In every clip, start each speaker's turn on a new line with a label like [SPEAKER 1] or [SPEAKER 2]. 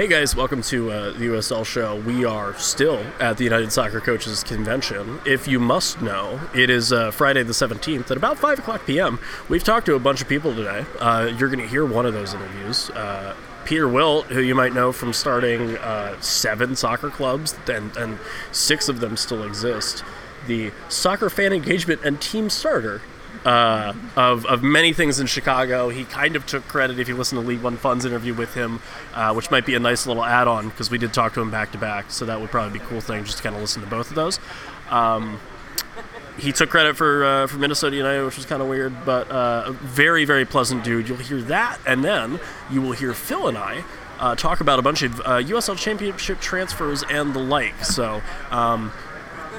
[SPEAKER 1] Hey guys, welcome to uh, the USL show. We are still at the United Soccer Coaches Convention. If you must know, it is uh, Friday the 17th at about 5 o'clock p.m. We've talked to a bunch of people today. Uh, you're going to hear one of those interviews. Uh, Peter Wilt, who you might know from starting uh, seven soccer clubs, and, and six of them still exist, the soccer fan engagement and team starter uh, of, of many things in Chicago. He kind of took credit if you listen to League One Fun's interview with him, uh, which might be a nice little add on because we did talk to him back to back. So that would probably be a cool thing just to kind of listen to both of those. Um, he took credit for uh, for Minnesota United, which was kind of weird, but uh, very very pleasant dude. You'll hear that, and then you will hear Phil and I. Uh, talk about a bunch of uh, USL Championship transfers and the like. So, um,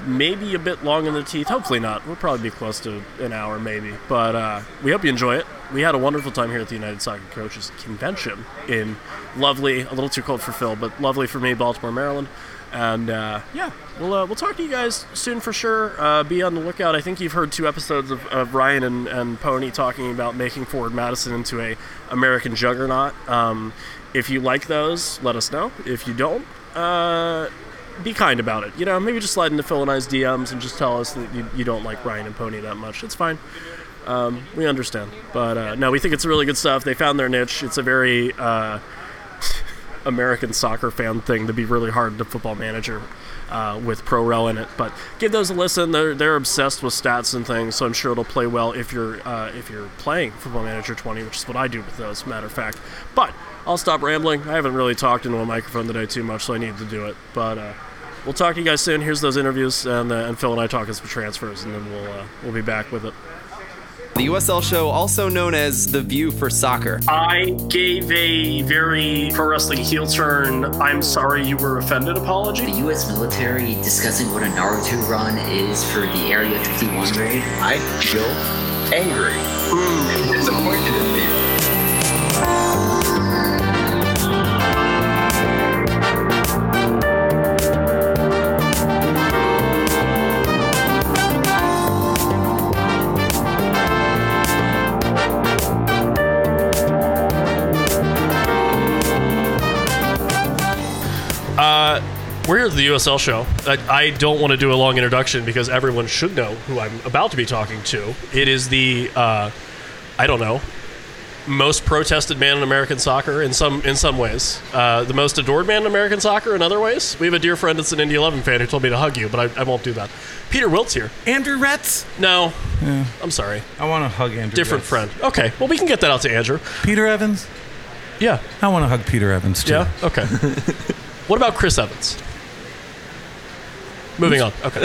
[SPEAKER 1] maybe a bit long in the teeth. Hopefully not. We'll probably be close to an hour, maybe. But uh, we hope you enjoy it. We had a wonderful time here at the United Soccer Coaches Convention in lovely, a little too cold for Phil, but lovely for me, Baltimore, Maryland. And uh, yeah, we'll uh, we'll talk to you guys soon for sure. Uh, be on the lookout. I think you've heard two episodes of, of Ryan and, and Pony talking about making Forward Madison into a American juggernaut. Um, if you like those, let us know. If you don't, uh, be kind about it. You know, maybe just slide into Phil and I's DMs and just tell us that you, you don't like Ryan and Pony that much. It's fine. Um, we understand. But uh, no, we think it's really good stuff. They found their niche. It's a very uh, American soccer fan thing to be really hard to football manager uh, with Pro Rel in it. But give those a listen. They're, they're obsessed with stats and things, so I'm sure it'll play well if you're uh, if you're playing Football Manager 20, which is what I do with those, matter of fact. But I'll stop rambling. I haven't really talked into a microphone today too much, so I need to do it. But uh, we'll talk to you guys soon. Here's those interviews, and, uh, and Phil and I talk as for transfers, and then we'll uh, we'll be back with it.
[SPEAKER 2] The USL show, also known as The View for Soccer.
[SPEAKER 1] I gave a very pro wrestling heel turn. I'm sorry you were offended. Apology.
[SPEAKER 3] The U.S. military discussing what a Naruto run is for the Area 51 raid.
[SPEAKER 4] I feel angry and disappointed
[SPEAKER 1] we're here at the USL show. I, I don't want to do a long introduction because everyone should know who I'm about to be talking to. It is the, uh, I don't know, most protested man in American soccer in some in some ways. Uh, the most adored man in American soccer in other ways. We have a dear friend that's an Indy 11 fan who told me to hug you, but I, I won't do that. Peter Wilt's here.
[SPEAKER 5] Andrew Retz?
[SPEAKER 1] No, I'm sorry.
[SPEAKER 5] I want to hug Andrew.
[SPEAKER 1] Different
[SPEAKER 5] Retz.
[SPEAKER 1] friend. Okay, well we can get that out to Andrew.
[SPEAKER 5] Peter Evans?
[SPEAKER 1] Yeah.
[SPEAKER 5] I want to hug Peter Evans too.
[SPEAKER 1] Yeah. Okay. what about Chris Evans? Moving on. Okay.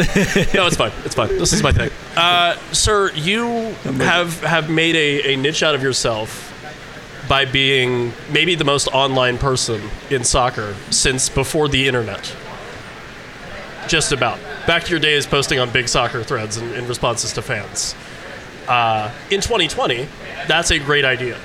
[SPEAKER 1] No, it's fine. It's fine. This is my thing. Uh, sir, you have have made a, a niche out of yourself by being maybe the most online person in soccer since before the internet. Just about. Back to your days posting on big soccer threads and in responses to fans. Uh, in 2020, that's a great idea.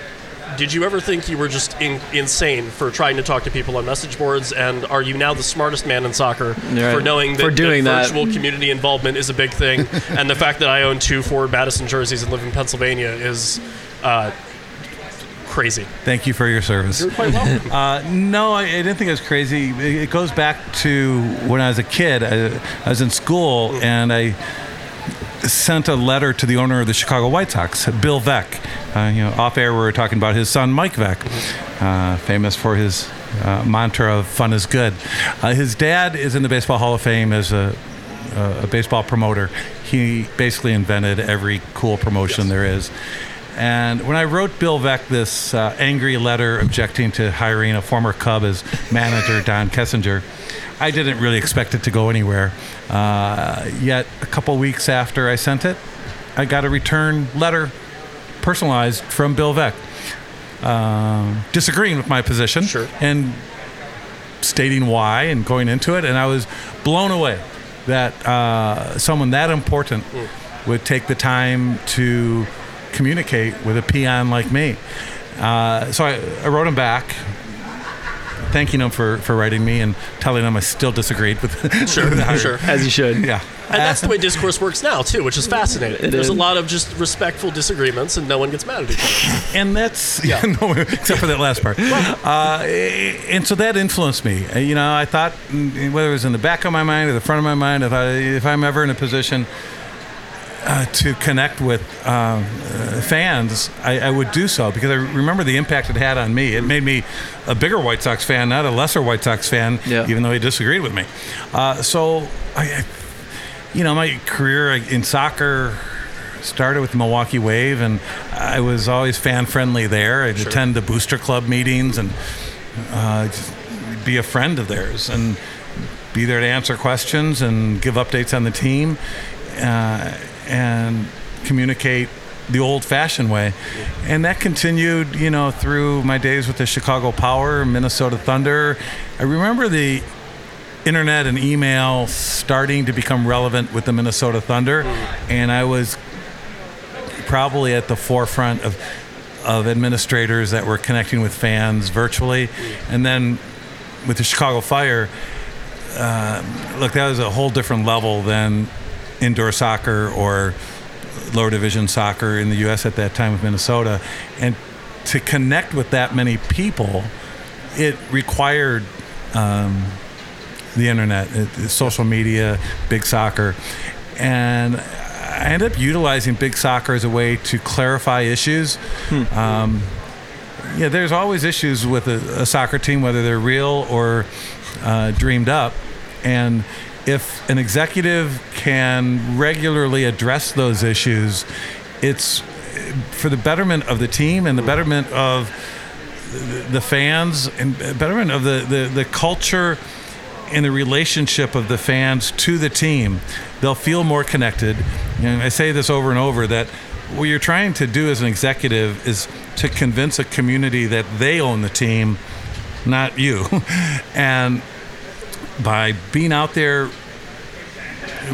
[SPEAKER 1] Did you ever think you were just in, insane for trying to talk to people on message boards? And are you now the smartest man in soccer
[SPEAKER 2] Yeah,
[SPEAKER 1] for knowing that,
[SPEAKER 2] for doing
[SPEAKER 1] that
[SPEAKER 2] that.
[SPEAKER 1] virtual community involvement is a big thing? and the fact that I own two Forward Madison jerseys and live in Pennsylvania is uh, crazy.
[SPEAKER 5] Thank you for your service.
[SPEAKER 1] You're quite welcome.
[SPEAKER 5] Uh, no, I, I didn't think it was crazy. It it goes back to when I was a kid. I, I was in school and I sent a letter to the owner of the Chicago White Sox, Bill Veeck. Uh, you know, off air we were talking about his son Mike Veeck, uh, famous for his uh, mantra of "fun is good." Uh, his dad is in the Baseball Hall of Fame as a a baseball promoter. He basically invented every cool promotion there is. And when I wrote Bill Veeck this uh, angry letter objecting to hiring a former Cub as manager, Don Kessinger, I didn't really expect it to go anywhere. Uh, yet, a couple weeks after I sent it, I got a return letter personalized from Bill Veeck, um, disagreeing with my position
[SPEAKER 1] Sure.
[SPEAKER 5] and stating why and going into it. And I was blown away that uh, someone that important would take the time to communicate with a peon like me. Uh, so I, I wrote him back thanking them for, for writing me and telling them I still disagreed with.
[SPEAKER 1] Sure,
[SPEAKER 5] with the
[SPEAKER 1] sure.
[SPEAKER 6] As you should.
[SPEAKER 5] Yeah.
[SPEAKER 1] And that's the way discourse works now too, which is fascinating.
[SPEAKER 6] It
[SPEAKER 1] There's
[SPEAKER 6] is.
[SPEAKER 1] a lot of just respectful disagreements, and no one gets mad at each other.
[SPEAKER 5] and that's
[SPEAKER 1] Yeah.
[SPEAKER 5] yeah, no, except for that last part. Uh, and so that influenced me. Uh, You know, I thought mm, whether it was in the back of my mind or the front of my mind, if I if I'm ever in a position uh, to connect with um, uh, fans, I, I would do so because I remember the impact it had on me. It made me a bigger White Sox fan, not a lesser White Sox fan,
[SPEAKER 6] Yeah.
[SPEAKER 5] even though he disagreed with me. Uh, so I, you know, my career in soccer started with the Milwaukee Wave, and I was always fan friendly there. I'd attend the Booster Club meetings and uh, be a friend of theirs and be there to answer questions and give updates on the team uh, and communicate the old fashioned way. And that continued, you know, through my days with the Chicago Power, Minnesota Thunder. I remember the internet and email starting to become relevant with the Minnesota Thunder, and I was probably at the forefront of of administrators that were connecting with fans virtually, and then with the Chicago Fire. Uh, look, that was a whole different level than indoor soccer or lower division soccer in the U.S. at that time with Minnesota, and to connect with that many people, it required um, the internet, it, social media, big soccer, and I ended up utilizing big soccer as a way to clarify issues. Um, yeah, there's always issues with a, a soccer team, whether they're real or uh, dreamed up, and if an executive can regularly address those issues, it's for the betterment of the team and the betterment of the fans and betterment of the, the, the culture and the relationship of the fans to the team. They'll feel more connected. And I say this over and over that what you're trying to do as an executive is to convince a community that they own the team, not you. and by being out there,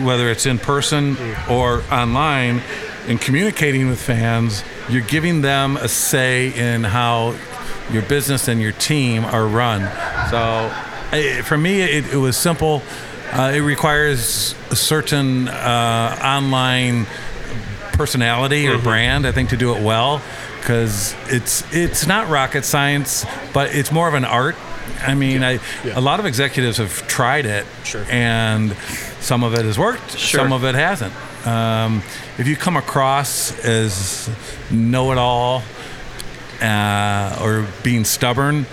[SPEAKER 5] whether it's in person or online, and communicating with fans, you're giving them a say in how your business and your team are run. So, I, for me, it, it was simple. Uh, it requires a certain uh, online personality or brand, I think, to do it well, because it's it's not rocket science, but it's more of an art. I mean, a lot of executives have tried it,
[SPEAKER 1] Sure.
[SPEAKER 5] and some of it has worked,
[SPEAKER 6] Sure.
[SPEAKER 5] some of it hasn't. Um, if you come across as know-it-all uh, or being stubborn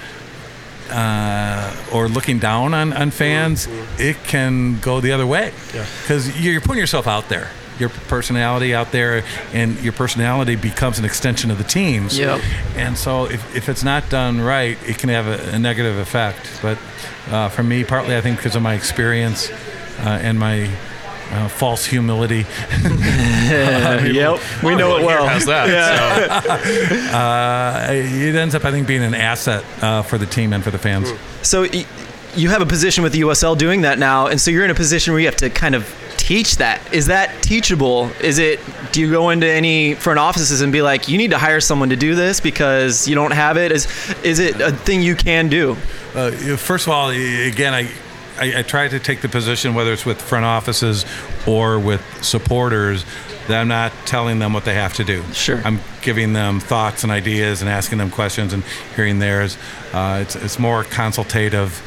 [SPEAKER 5] uh, or looking down on, on fans, it can go the other way.
[SPEAKER 1] Yeah.
[SPEAKER 5] Because you're putting yourself out there, your personality out there, and your personality becomes an extension of the team's.
[SPEAKER 6] Yep.
[SPEAKER 5] And so if, if it's not done right, it can have a, a negative effect. But uh, for me, partly I think because of my experience uh, and my uh, false humility.
[SPEAKER 6] yep. We know it well.
[SPEAKER 1] How's that?
[SPEAKER 5] Uh, it ends up, I think, being an asset uh, for the team and for the fans.
[SPEAKER 6] So y- you have a position with the USL doing that now, and so you're in a position where you have to kind of teach that. Is that teachable? Is it? Do you go into any front offices and be like, you need to hire someone to do this because you don't have it? Is is it a thing you can do?
[SPEAKER 5] Uh, first of all, again, I, I, I try to take the position, whether it's with front offices or with supporters, that I'm not telling them what they have to do.
[SPEAKER 6] Sure.
[SPEAKER 5] I'm giving them thoughts and ideas and asking them questions and hearing theirs. Uh, it's, it's more consultative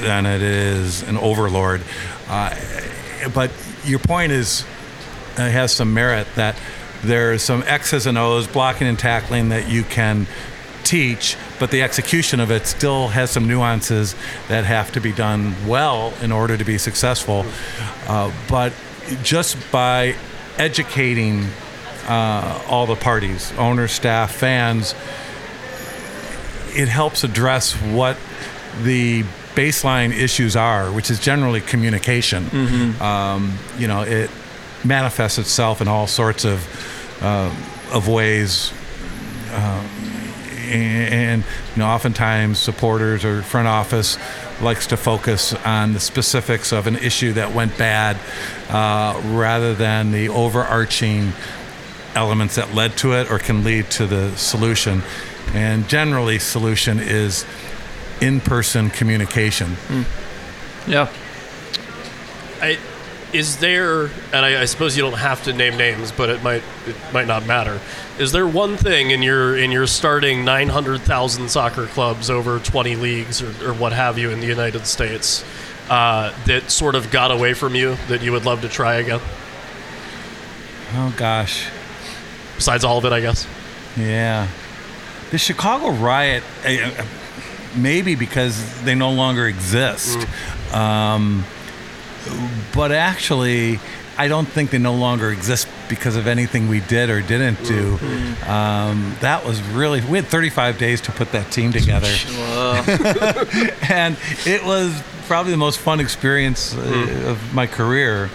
[SPEAKER 5] than it is an overlord. Uh, but your point is uh, has some merit that there's some X's and O's, blocking and tackling that you can teach, but the execution of it still has some nuances that have to be done well in order to be successful. Uh, but just by educating uh, all the parties, owners, staff, fans, it helps address what the baseline issues are, which is generally communication. Um, you know, it manifests itself in all sorts of uh, of ways, um, and, and you know, oftentimes supporters or front office likes to focus on the specifics of an issue that went bad, uh, rather than the overarching elements that led to it or can lead to the solution. And generally, solution is in-person communication.
[SPEAKER 6] Yeah.
[SPEAKER 1] I, is there, and I, I suppose you don't have to name names, but it might it might not matter. Is there one thing in your in your starting nine hundred thousand soccer clubs over twenty leagues or, or what have you in the United States uh, that sort of got away from you that you would love to try again?
[SPEAKER 5] Oh gosh.
[SPEAKER 1] Besides all of it, I guess.
[SPEAKER 5] Yeah. The Chicago riot, eh, eh, maybe because they no longer exist. Um, but actually, I don't think they no longer exist because of anything we did or didn't do. Um, that was really, we had 35 days to put that team together. and it was probably the most fun experience uh, of my career.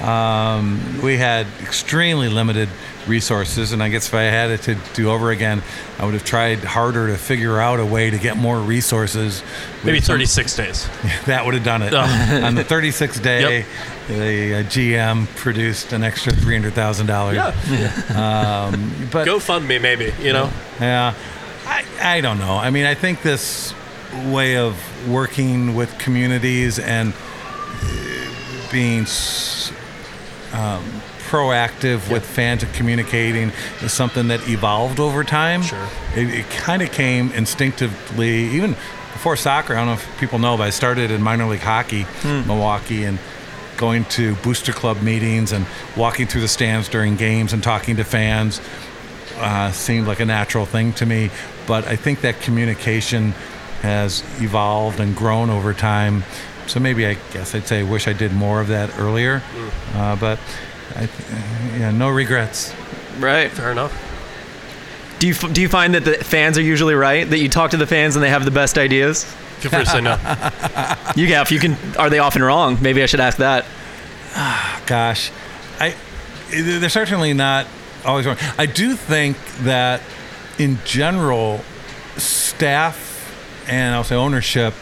[SPEAKER 5] Um, we had extremely limited resources, and I guess if I had it to do over again, I would have tried harder to figure out a way to get more resources.
[SPEAKER 1] Maybe
[SPEAKER 5] With some-
[SPEAKER 1] thirty six days.
[SPEAKER 5] that would have done it.
[SPEAKER 1] Oh.
[SPEAKER 5] On the 36th day, the uh, GM produced an extra $300,000.
[SPEAKER 1] Yeah.
[SPEAKER 5] Um, but
[SPEAKER 1] Go fund me, maybe. You know.
[SPEAKER 5] yeah, I, I don't know. I mean, I think this way of working with communities and uh, being um, proactive with fans and communicating is something that evolved over time.
[SPEAKER 1] Sure.
[SPEAKER 5] It, it kind of came instinctively, even before soccer. I don't know if people know, but I started in minor league hockey, Milwaukee, and going to booster club meetings and walking through the stands during games and talking to fans uh, seemed like a natural thing to me. But I think that communication has evolved and grown over time. So maybe I guess I'd say I wish I did more of that earlier. Uh, but I, yeah, no regrets.
[SPEAKER 6] Right.
[SPEAKER 1] Fair enough.
[SPEAKER 6] Do you do you find that the fans are usually right? That you talk to the fans and they have the best ideas?
[SPEAKER 1] Feel free to say no.
[SPEAKER 6] You yeah, if you can, are they often wrong? Maybe I should ask that.
[SPEAKER 5] Gosh, I they're certainly not always wrong. I do think that in general, staff and I'll say ownership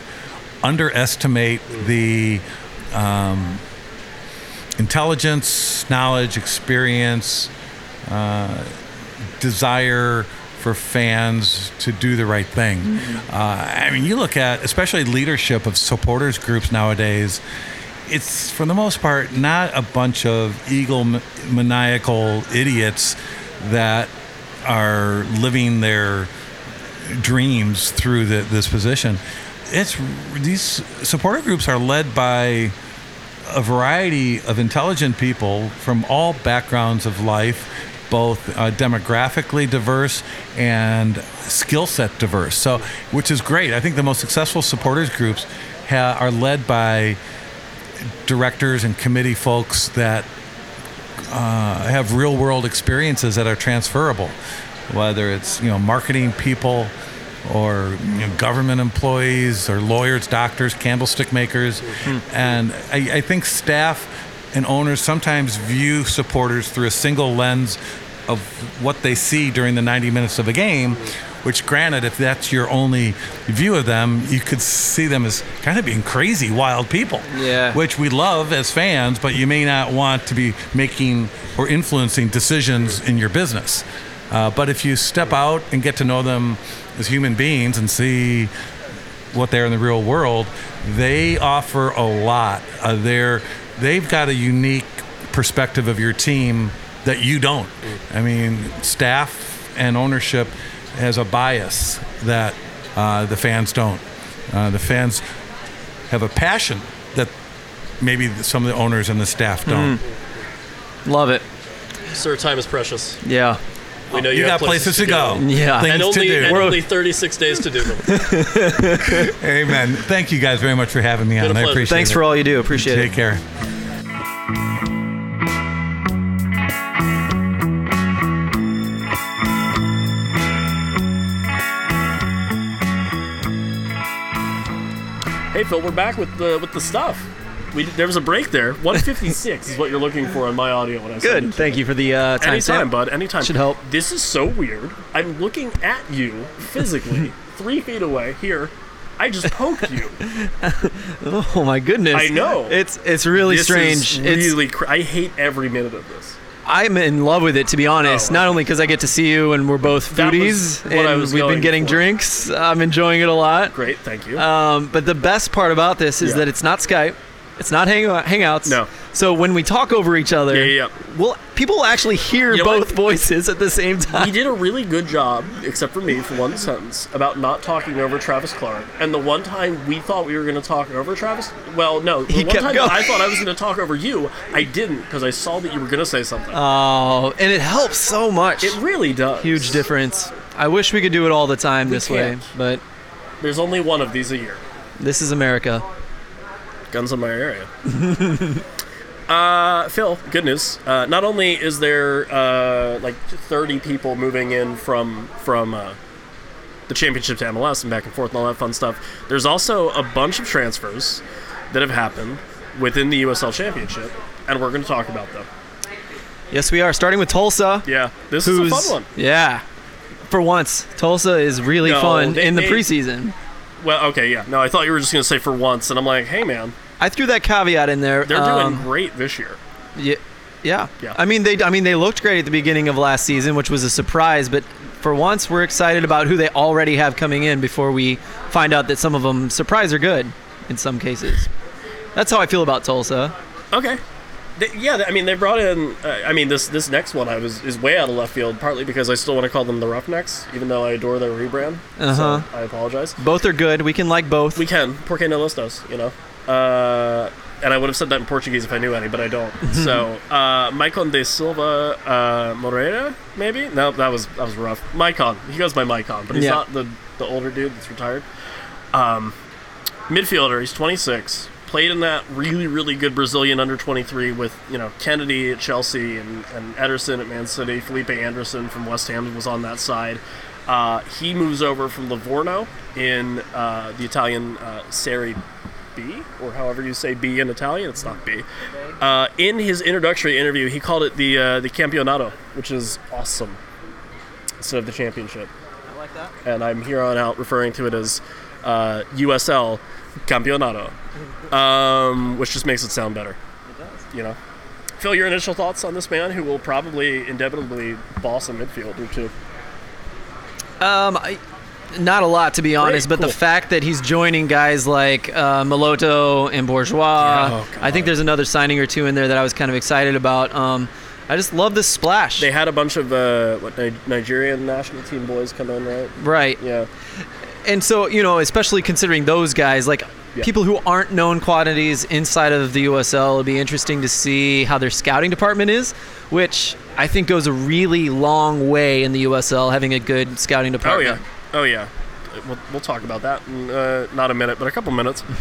[SPEAKER 5] underestimate the um, intelligence, knowledge, experience, uh, desire for fans to do the right thing. Uh, I mean, you look at especially leadership of supporters groups nowadays. It's for the most part not a bunch of eagle maniacal idiots that are living their dreams through the, this position. It's these supporter groups are led by a variety of intelligent people from all backgrounds of life, both uh, demographically diverse and skill set diverse. So, which is great. I think the most successful supporters groups ha- are led by directors and committee folks that uh, have real world experiences that are transferable, whether it's you know marketing people or you know, government employees or lawyers, doctors, candlestick makers, hmm. and I, I think staff and owners sometimes view supporters through a single lens of what they see during the 90 minutes of a game. Which, granted, if that's your only view of them, you could see them as kind of being crazy, wild people.
[SPEAKER 6] Yeah.
[SPEAKER 5] Which we love as fans, but you may not want to be making or influencing decisions in your business. Uh, but if you step out and get to know them as human beings and see what they're in the real world, they offer a lot. Uh, they're they've got a unique perspective of your team that you don't. I mean, staff and ownership has a bias that uh, the fans don't. Uh, the fans have a passion that maybe some of the owners and the staff don't.
[SPEAKER 6] Love it.
[SPEAKER 1] Sir, time is precious.
[SPEAKER 6] Yeah.
[SPEAKER 1] We know you,
[SPEAKER 5] You
[SPEAKER 1] have
[SPEAKER 5] got places to go.
[SPEAKER 6] Yeah.
[SPEAKER 5] Things
[SPEAKER 1] And
[SPEAKER 5] to
[SPEAKER 1] only,
[SPEAKER 5] do.
[SPEAKER 1] and only 36 days to do them.
[SPEAKER 5] Amen. Thank you guys very much for having me
[SPEAKER 1] Been
[SPEAKER 5] on. I appreciate
[SPEAKER 6] Thanks
[SPEAKER 5] it.
[SPEAKER 6] Thanks for all you do. Appreciate
[SPEAKER 5] Take
[SPEAKER 6] it.
[SPEAKER 5] Take care.
[SPEAKER 1] Hey Phil, we're back with the with the stuff. We there was a break there. 156 is what you're looking for on my audio when I said
[SPEAKER 6] Good. Thank you for the uh, time
[SPEAKER 1] Anytime,
[SPEAKER 6] stamp.
[SPEAKER 1] bud. Anytime.
[SPEAKER 6] Should help.
[SPEAKER 1] This is so weird. I'm looking at you physically, three feet away. Here, I just poked you.
[SPEAKER 6] Oh my goodness.
[SPEAKER 1] I know.
[SPEAKER 6] It's it's really
[SPEAKER 1] this
[SPEAKER 6] strange.
[SPEAKER 1] Really. Cr- I hate every minute of this.
[SPEAKER 6] I'm in love with it, to be honest.
[SPEAKER 1] Oh,
[SPEAKER 6] Not only because I get to see you and we're both foodies and we've been getting
[SPEAKER 1] for.
[SPEAKER 6] drinks. I'm enjoying it a lot.
[SPEAKER 1] Great, thank you.
[SPEAKER 6] Um, but the best part about this is
[SPEAKER 1] Yeah.
[SPEAKER 6] that it's not Skype, it's not hang- uh, Hangouts.
[SPEAKER 1] No.
[SPEAKER 6] So when we talk over each other,
[SPEAKER 1] Yeah, yeah,
[SPEAKER 6] well, people will actually hear
[SPEAKER 1] You know what?
[SPEAKER 6] both voices at the same time.
[SPEAKER 1] He did a really good job, except for me, for one sentence, about not talking over Travis Clark. And the one time we thought we were going to talk over Travis, well, no, the
[SPEAKER 6] He
[SPEAKER 1] one
[SPEAKER 6] kept
[SPEAKER 1] time
[SPEAKER 6] going.
[SPEAKER 1] I thought I was going to talk over you, I didn't because I saw that you were going to say something.
[SPEAKER 6] Oh, and it helps so much.
[SPEAKER 1] it really does.
[SPEAKER 6] Huge difference. I wish we could do it all the time this way,
[SPEAKER 1] can't.
[SPEAKER 6] but
[SPEAKER 1] There's only one of these a year.
[SPEAKER 6] this is America.
[SPEAKER 1] Guns in my area. uh, Phil, good news. Uh, not only is there uh, like 30 people moving in from from uh, the championship to MLS and back and forth and all that fun stuff, there's also a bunch of transfers that have happened within the USL Championship, and we're going to talk about them.
[SPEAKER 6] Yes, we are. Starting with Tulsa.
[SPEAKER 1] Yeah, this is a fun one.
[SPEAKER 6] yeah. For once, Tulsa is really
[SPEAKER 1] No,
[SPEAKER 6] fun
[SPEAKER 1] they-
[SPEAKER 6] in the
[SPEAKER 1] they-
[SPEAKER 6] preseason.
[SPEAKER 1] Well, okay, yeah. No, I thought you were just going to say for once, and I'm like, hey, man,
[SPEAKER 6] I threw that caveat in there.
[SPEAKER 1] they're
[SPEAKER 6] um,
[SPEAKER 1] doing great this year.
[SPEAKER 6] Yeah, yeah.
[SPEAKER 1] Yeah.
[SPEAKER 6] I mean, they. I mean, they looked great at the beginning of last season, which was a surprise. But for once, we're excited about who they already have coming in before we find out that some of them surprise are good in some cases. That's how I feel about Tulsa.
[SPEAKER 1] Okay. They, yeah, I mean they brought in. Uh, I mean this this next one I was is way out of left field, partly because I still want to call them the Roughnecks, even though I adore their rebrand.
[SPEAKER 6] Uh-huh.
[SPEAKER 1] So I apologize.
[SPEAKER 6] Both are good. We can like both.
[SPEAKER 1] We can porque no listos, you know. Uh, and I would have said that in Portuguese if I knew any, but I don't. so uh, Maicon de Silva uh, Moreira, maybe? No, that was that was rough. Maicon, he goes by Maicon, but he's
[SPEAKER 6] Yeah.
[SPEAKER 1] not the the older dude that's retired. Um, midfielder, he's 26. Played in that really, really good Brazilian under 23 with, you know, Kennedy at Chelsea and, and Ederson at Man City. Felipe Anderson from West Ham was on that side. Uh, he moves over from Livorno in uh, the Italian uh, Serie B, or however you say B in Italian. It's not B. Uh, in his introductory interview, he called it the uh, the Campionato, which is awesome, instead of the championship.
[SPEAKER 6] I like that.
[SPEAKER 1] And I'm here on out referring to it as uh, USL Campionato, um, which just makes it sound better.
[SPEAKER 6] It does.
[SPEAKER 1] You know. Phil, your initial thoughts on this man who will probably indubitably boss a midfield or two?
[SPEAKER 6] Um, I, not a lot to be honest, but
[SPEAKER 1] cool.
[SPEAKER 6] the fact that he's joining guys like uh, Maloto and Bourgeois,
[SPEAKER 1] oh,
[SPEAKER 6] I think there's another signing or two in there that I was kind of excited about. Um, I just love this splash.
[SPEAKER 1] They had a bunch of uh, what Ni- Nigerian national team boys come in, right?
[SPEAKER 6] right.
[SPEAKER 1] Yeah.
[SPEAKER 6] And so, you know, especially considering those guys, like
[SPEAKER 1] Yeah.
[SPEAKER 6] people who aren't known quantities inside of the USL, it'll be interesting to see how their scouting department is, which I think goes a really long way in the USL, having a good scouting department.
[SPEAKER 1] Oh yeah. Oh yeah. We'll, we'll talk about that in uh, not a minute, but a couple minutes.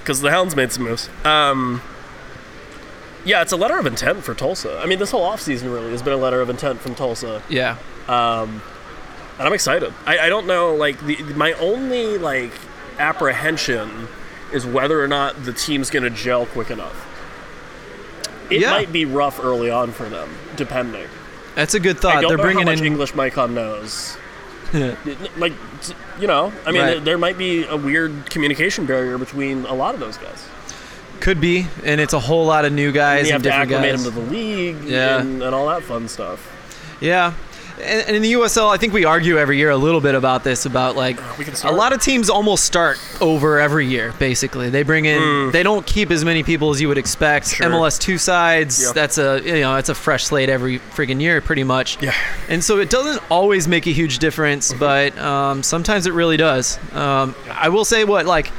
[SPEAKER 1] Because the Hounds made some moves. Um, yeah, it's a letter of intent for Tulsa. I mean, this whole offseason really has been a letter of intent from Tulsa.
[SPEAKER 6] Yeah.
[SPEAKER 1] Um, and I'm excited. I, I don't know, like, the, my only, like, apprehension is whether or not the team's going to gel quick enough. It
[SPEAKER 6] Yeah.
[SPEAKER 1] might be rough early on for them, depending.
[SPEAKER 6] That's a good
[SPEAKER 1] I
[SPEAKER 6] thought.
[SPEAKER 1] don't
[SPEAKER 6] They're
[SPEAKER 1] know
[SPEAKER 6] bringing
[SPEAKER 1] how much
[SPEAKER 6] in
[SPEAKER 1] English Maicon knows. like, you know, I mean,
[SPEAKER 6] Right.
[SPEAKER 1] there, might be a weird communication barrier between a lot of those guys.
[SPEAKER 6] Could be, and it's a whole lot of new guys
[SPEAKER 1] And you have
[SPEAKER 6] and
[SPEAKER 1] to acclimate
[SPEAKER 6] guys.
[SPEAKER 1] them to the league
[SPEAKER 6] Yeah.
[SPEAKER 1] and, and all that fun stuff.
[SPEAKER 6] Yeah. And, in the USL, I think we argue every year a little bit about this about like a lot of teams almost start over every year. Basically, they bring in they don't keep as many people as you would expect.
[SPEAKER 1] Sure.
[SPEAKER 6] MLS two sides.
[SPEAKER 1] Yep.
[SPEAKER 6] That's a you know that's a fresh slate every friggin' year, pretty much.
[SPEAKER 1] Yeah.
[SPEAKER 6] And so it doesn't always make a huge difference, but um, sometimes it really does. Um, I will say what like.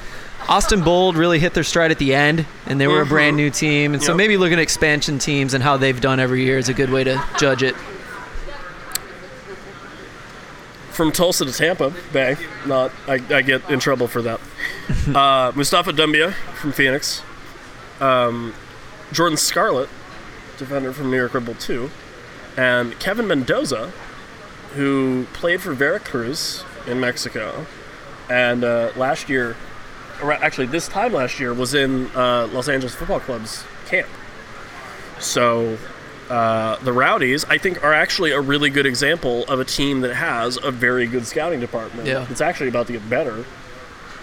[SPEAKER 6] Austin Bold really hit their stride at the end, and they were a brand new team. And so maybe looking at expansion teams and how they've done every year is a good way to judge it.
[SPEAKER 1] From Tulsa to Tampa Bay, not I, I get in trouble for that. uh, Mustapha Dumbuya from Phoenix, um, Jordan Scarlett, defender from New York Red Bull 2, and Kevin Mendoza, who played for Veracruz in Mexico, and uh, last year, or actually this time last year, was in uh, Los Angeles Football Club's camp. So uh, the Rowdies, I think, are actually a really good example of a team that has a very good scouting department.
[SPEAKER 6] Yeah.
[SPEAKER 1] It's actually about to get better,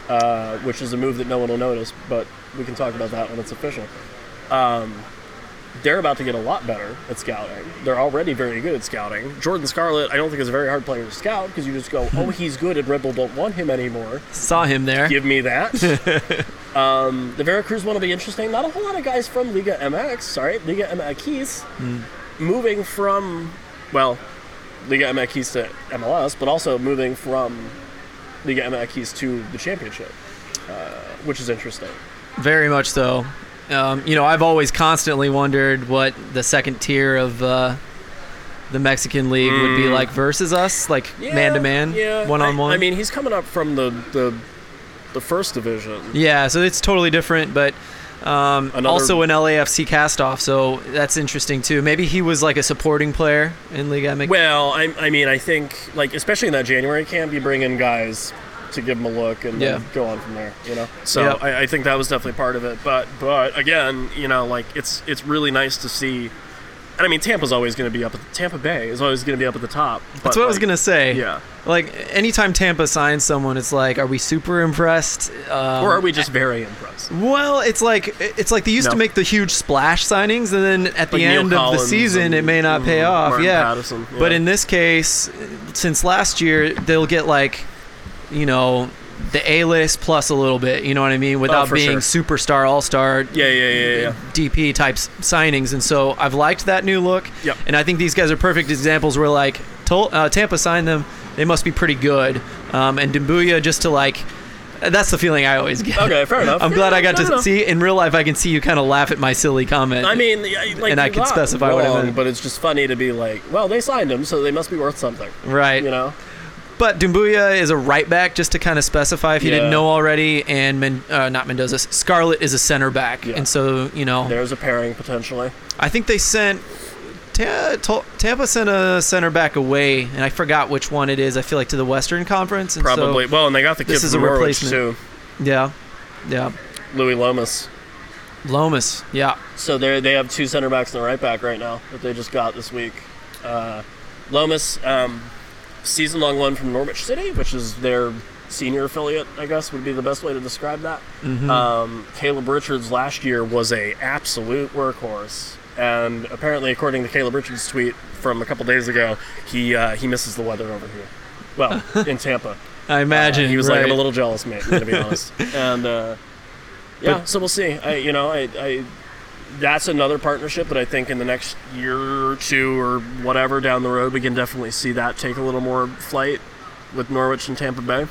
[SPEAKER 1] uh, which is a move that no one will notice, but we can talk about that when it's official. Um, they're about to get a lot better at scouting. They're already very good at scouting. Jordan Scarlett, I don't think is a very hard player to scout because you just go, oh, he's good, and Red Bull don't want him anymore.
[SPEAKER 6] Saw him there.
[SPEAKER 1] Give me that. um, the Veracruz one will be interesting. Not a whole lot of guys from Liga MX, sorry, Liga MX, moving from, well, Liga MX to MLS, but also moving from Liga MX to the championship, uh, which is interesting.
[SPEAKER 6] Very much so. Um, you know, I've always constantly wondered what the second tier of uh, the Mexican league would be like versus us, like man to man, one on one.
[SPEAKER 1] I mean, he's coming up from the the, the first division.
[SPEAKER 6] yeah, so it's totally different, but um,
[SPEAKER 1] Another-
[SPEAKER 6] also an LAFC castoff, so that's interesting too. Maybe he was like a supporting player in Liga MX.
[SPEAKER 1] Well, I, I mean, I think like especially in that January camp, you bring in guys to give them a look and then
[SPEAKER 6] Yeah.
[SPEAKER 1] go on from there. You know, so
[SPEAKER 6] Yep.
[SPEAKER 1] I, I think that was definitely part of it. But but again, you know, like it's it's really nice to see. And I mean, Tampa's always going to be up. At Tampa Bay is always going to be up at the top.
[SPEAKER 6] that's what I was gonna say.
[SPEAKER 1] Yeah.
[SPEAKER 6] Like anytime Tampa signs someone, it's like, are we super impressed? Um,
[SPEAKER 1] Or are we just very impressed?
[SPEAKER 6] Well, it's like it's like they used to make the huge splash signings, and then at the
[SPEAKER 1] Like Neil
[SPEAKER 6] end of the season, it may not pay
[SPEAKER 1] and
[SPEAKER 6] off.
[SPEAKER 1] Martin
[SPEAKER 6] yeah.
[SPEAKER 1] Paterson,
[SPEAKER 6] but in this case, since last year, they'll get like, you know, the A list plus a little bit. You know what I mean? Without
[SPEAKER 1] Oh,
[SPEAKER 6] being
[SPEAKER 1] sure.
[SPEAKER 6] superstar, all star.
[SPEAKER 1] Yeah, yeah, yeah, yeah.
[SPEAKER 6] DP type s- signings, and so I've liked that new look.
[SPEAKER 1] Yep.
[SPEAKER 6] And I think these guys are perfect examples where like Tol- uh, Tampa signed them, they must be pretty good. Um, and Dumbuya just to like, that's the feeling I always get.
[SPEAKER 1] Okay, fair enough.
[SPEAKER 6] I'm
[SPEAKER 1] Yeah,
[SPEAKER 6] glad I got to see in real life. I can see you kind of laugh at my silly comment.
[SPEAKER 1] I mean, like,
[SPEAKER 6] And I
[SPEAKER 1] not
[SPEAKER 6] specify what I
[SPEAKER 1] wrong,
[SPEAKER 6] meant.
[SPEAKER 1] but it's just funny to be like, well, they signed him, so they must be worth something.
[SPEAKER 6] right.
[SPEAKER 1] You know?
[SPEAKER 6] But Dumbuya is a right back, just to kind of specify if you
[SPEAKER 1] Yeah.
[SPEAKER 6] didn't know already, and Men- uh, not Mendoza. Scarlett is a center back,
[SPEAKER 1] Yeah.
[SPEAKER 6] and so you know,
[SPEAKER 1] There's a pairing potentially.
[SPEAKER 6] I think they sent. Tampa sent a center back away, and I forgot which one it is. I feel like to the Western Conference. And so-
[SPEAKER 1] Probably. well, and they got the kid
[SPEAKER 6] this is a
[SPEAKER 1] Norwich
[SPEAKER 6] replacement.
[SPEAKER 1] too,
[SPEAKER 6] Yeah, yeah.
[SPEAKER 1] Louis Lomas.
[SPEAKER 6] Lomas, yeah.
[SPEAKER 1] So they they have two center backs and a right back right now that they just got this week. Uh, Lomas, um, season long one from Norwich City, which is their senior affiliate, I guess would be the best way to describe that. Um, Caleb Richards last year was a absolute workhorse, and apparently, according to Caleb Richards' tweet from a couple days ago, he uh, he misses the weather over here. Well, in Tampa.
[SPEAKER 6] I imagine
[SPEAKER 1] Uh, he was like. I'm a little jealous, mate. I'm gonna be honest. And uh, yeah, so we'll see. I, you know, I, I, that's another partnership that I think in the next year or two or whatever down the road, we can definitely see that take a little more flight with Norwich and Tampa Bay.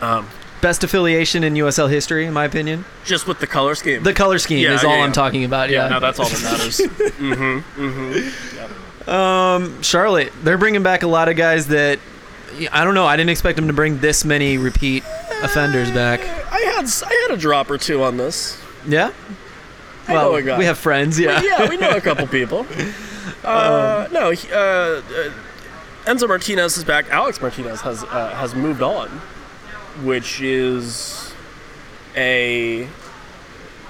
[SPEAKER 1] Um,
[SPEAKER 6] best affiliation in USL history, in my opinion.
[SPEAKER 1] just with the color scheme.
[SPEAKER 6] The color scheme
[SPEAKER 1] Yeah,
[SPEAKER 6] is all
[SPEAKER 1] yeah,
[SPEAKER 6] I'm talking about.
[SPEAKER 1] yeah,
[SPEAKER 6] Yeah,
[SPEAKER 1] no, that's all that matters. Mhm. Mhm.
[SPEAKER 6] Um, Charlotte, they're bringing back a lot of guys that I don't know. I didn't expect them to bring this many repeat offenders back.
[SPEAKER 1] I had I had a drop or two on this.
[SPEAKER 6] Yeah. Well,
[SPEAKER 1] know a guy.
[SPEAKER 6] we have friends. Yeah.
[SPEAKER 1] yeah, we know a couple people. Uh, no, he- uh, uh, Enzo Martinez is back. Alex Martinez has uh, has moved on, which is a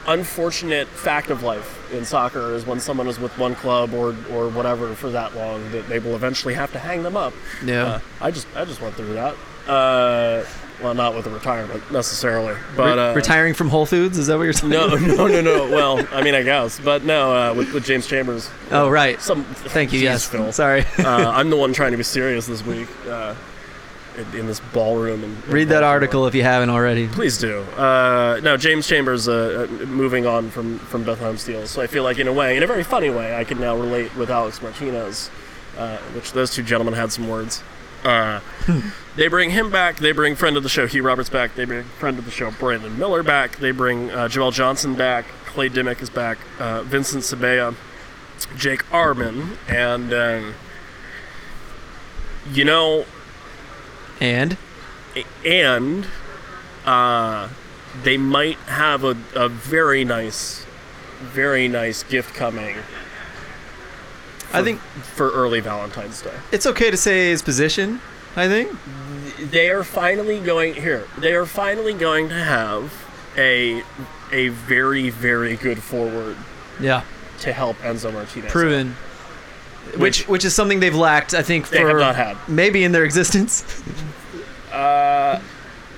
[SPEAKER 1] unfortunate fact of life in soccer. Is when someone is with one club or or whatever for that long, that they will eventually have to hang them up.
[SPEAKER 6] Yeah.
[SPEAKER 1] Uh, I just I just went through that. Uh, well, not with a retirement necessarily, but
[SPEAKER 6] Re-
[SPEAKER 1] uh,
[SPEAKER 6] retiring from Whole Foods is that what you're saying?
[SPEAKER 1] no, no, no, no. Well, I mean, I guess, but no, uh, with, with James Chambers.
[SPEAKER 6] Oh right.
[SPEAKER 1] Some.
[SPEAKER 6] Thank you. Yes.
[SPEAKER 1] Phil.
[SPEAKER 6] Sorry.
[SPEAKER 1] uh, I'm the one trying to be serious this week uh, in, in this ballroom. And
[SPEAKER 6] Read that article if you haven't already.
[SPEAKER 1] Please do. Uh, no, James Chambers uh, uh, moving on from from Bethlehem Steel. So I feel like, in a way, in a very funny way, I can now relate with Alex Martinez, uh, which those two gentlemen had some words. Uh, they bring him back. They bring friend of the show Hugh Roberts back. They bring friend of the show Brandon Miller back. They bring uh, Joel Johnson back. Clay Dimmick is back. Uh, Vincent Sabea, Jake Arman, and um, you know
[SPEAKER 6] And
[SPEAKER 1] and uh, they might have a, a very nice, very nice gift coming
[SPEAKER 6] I think
[SPEAKER 1] for early Valentine's Day.
[SPEAKER 6] it's okay to say his position. I think.
[SPEAKER 1] They are finally going here. They are finally going to have a a very very good forward
[SPEAKER 6] Yeah.
[SPEAKER 1] to help Enzo Martinez.
[SPEAKER 6] Proven. Which which is something they've lacked, I think, for maybe in their existence.
[SPEAKER 1] Uh,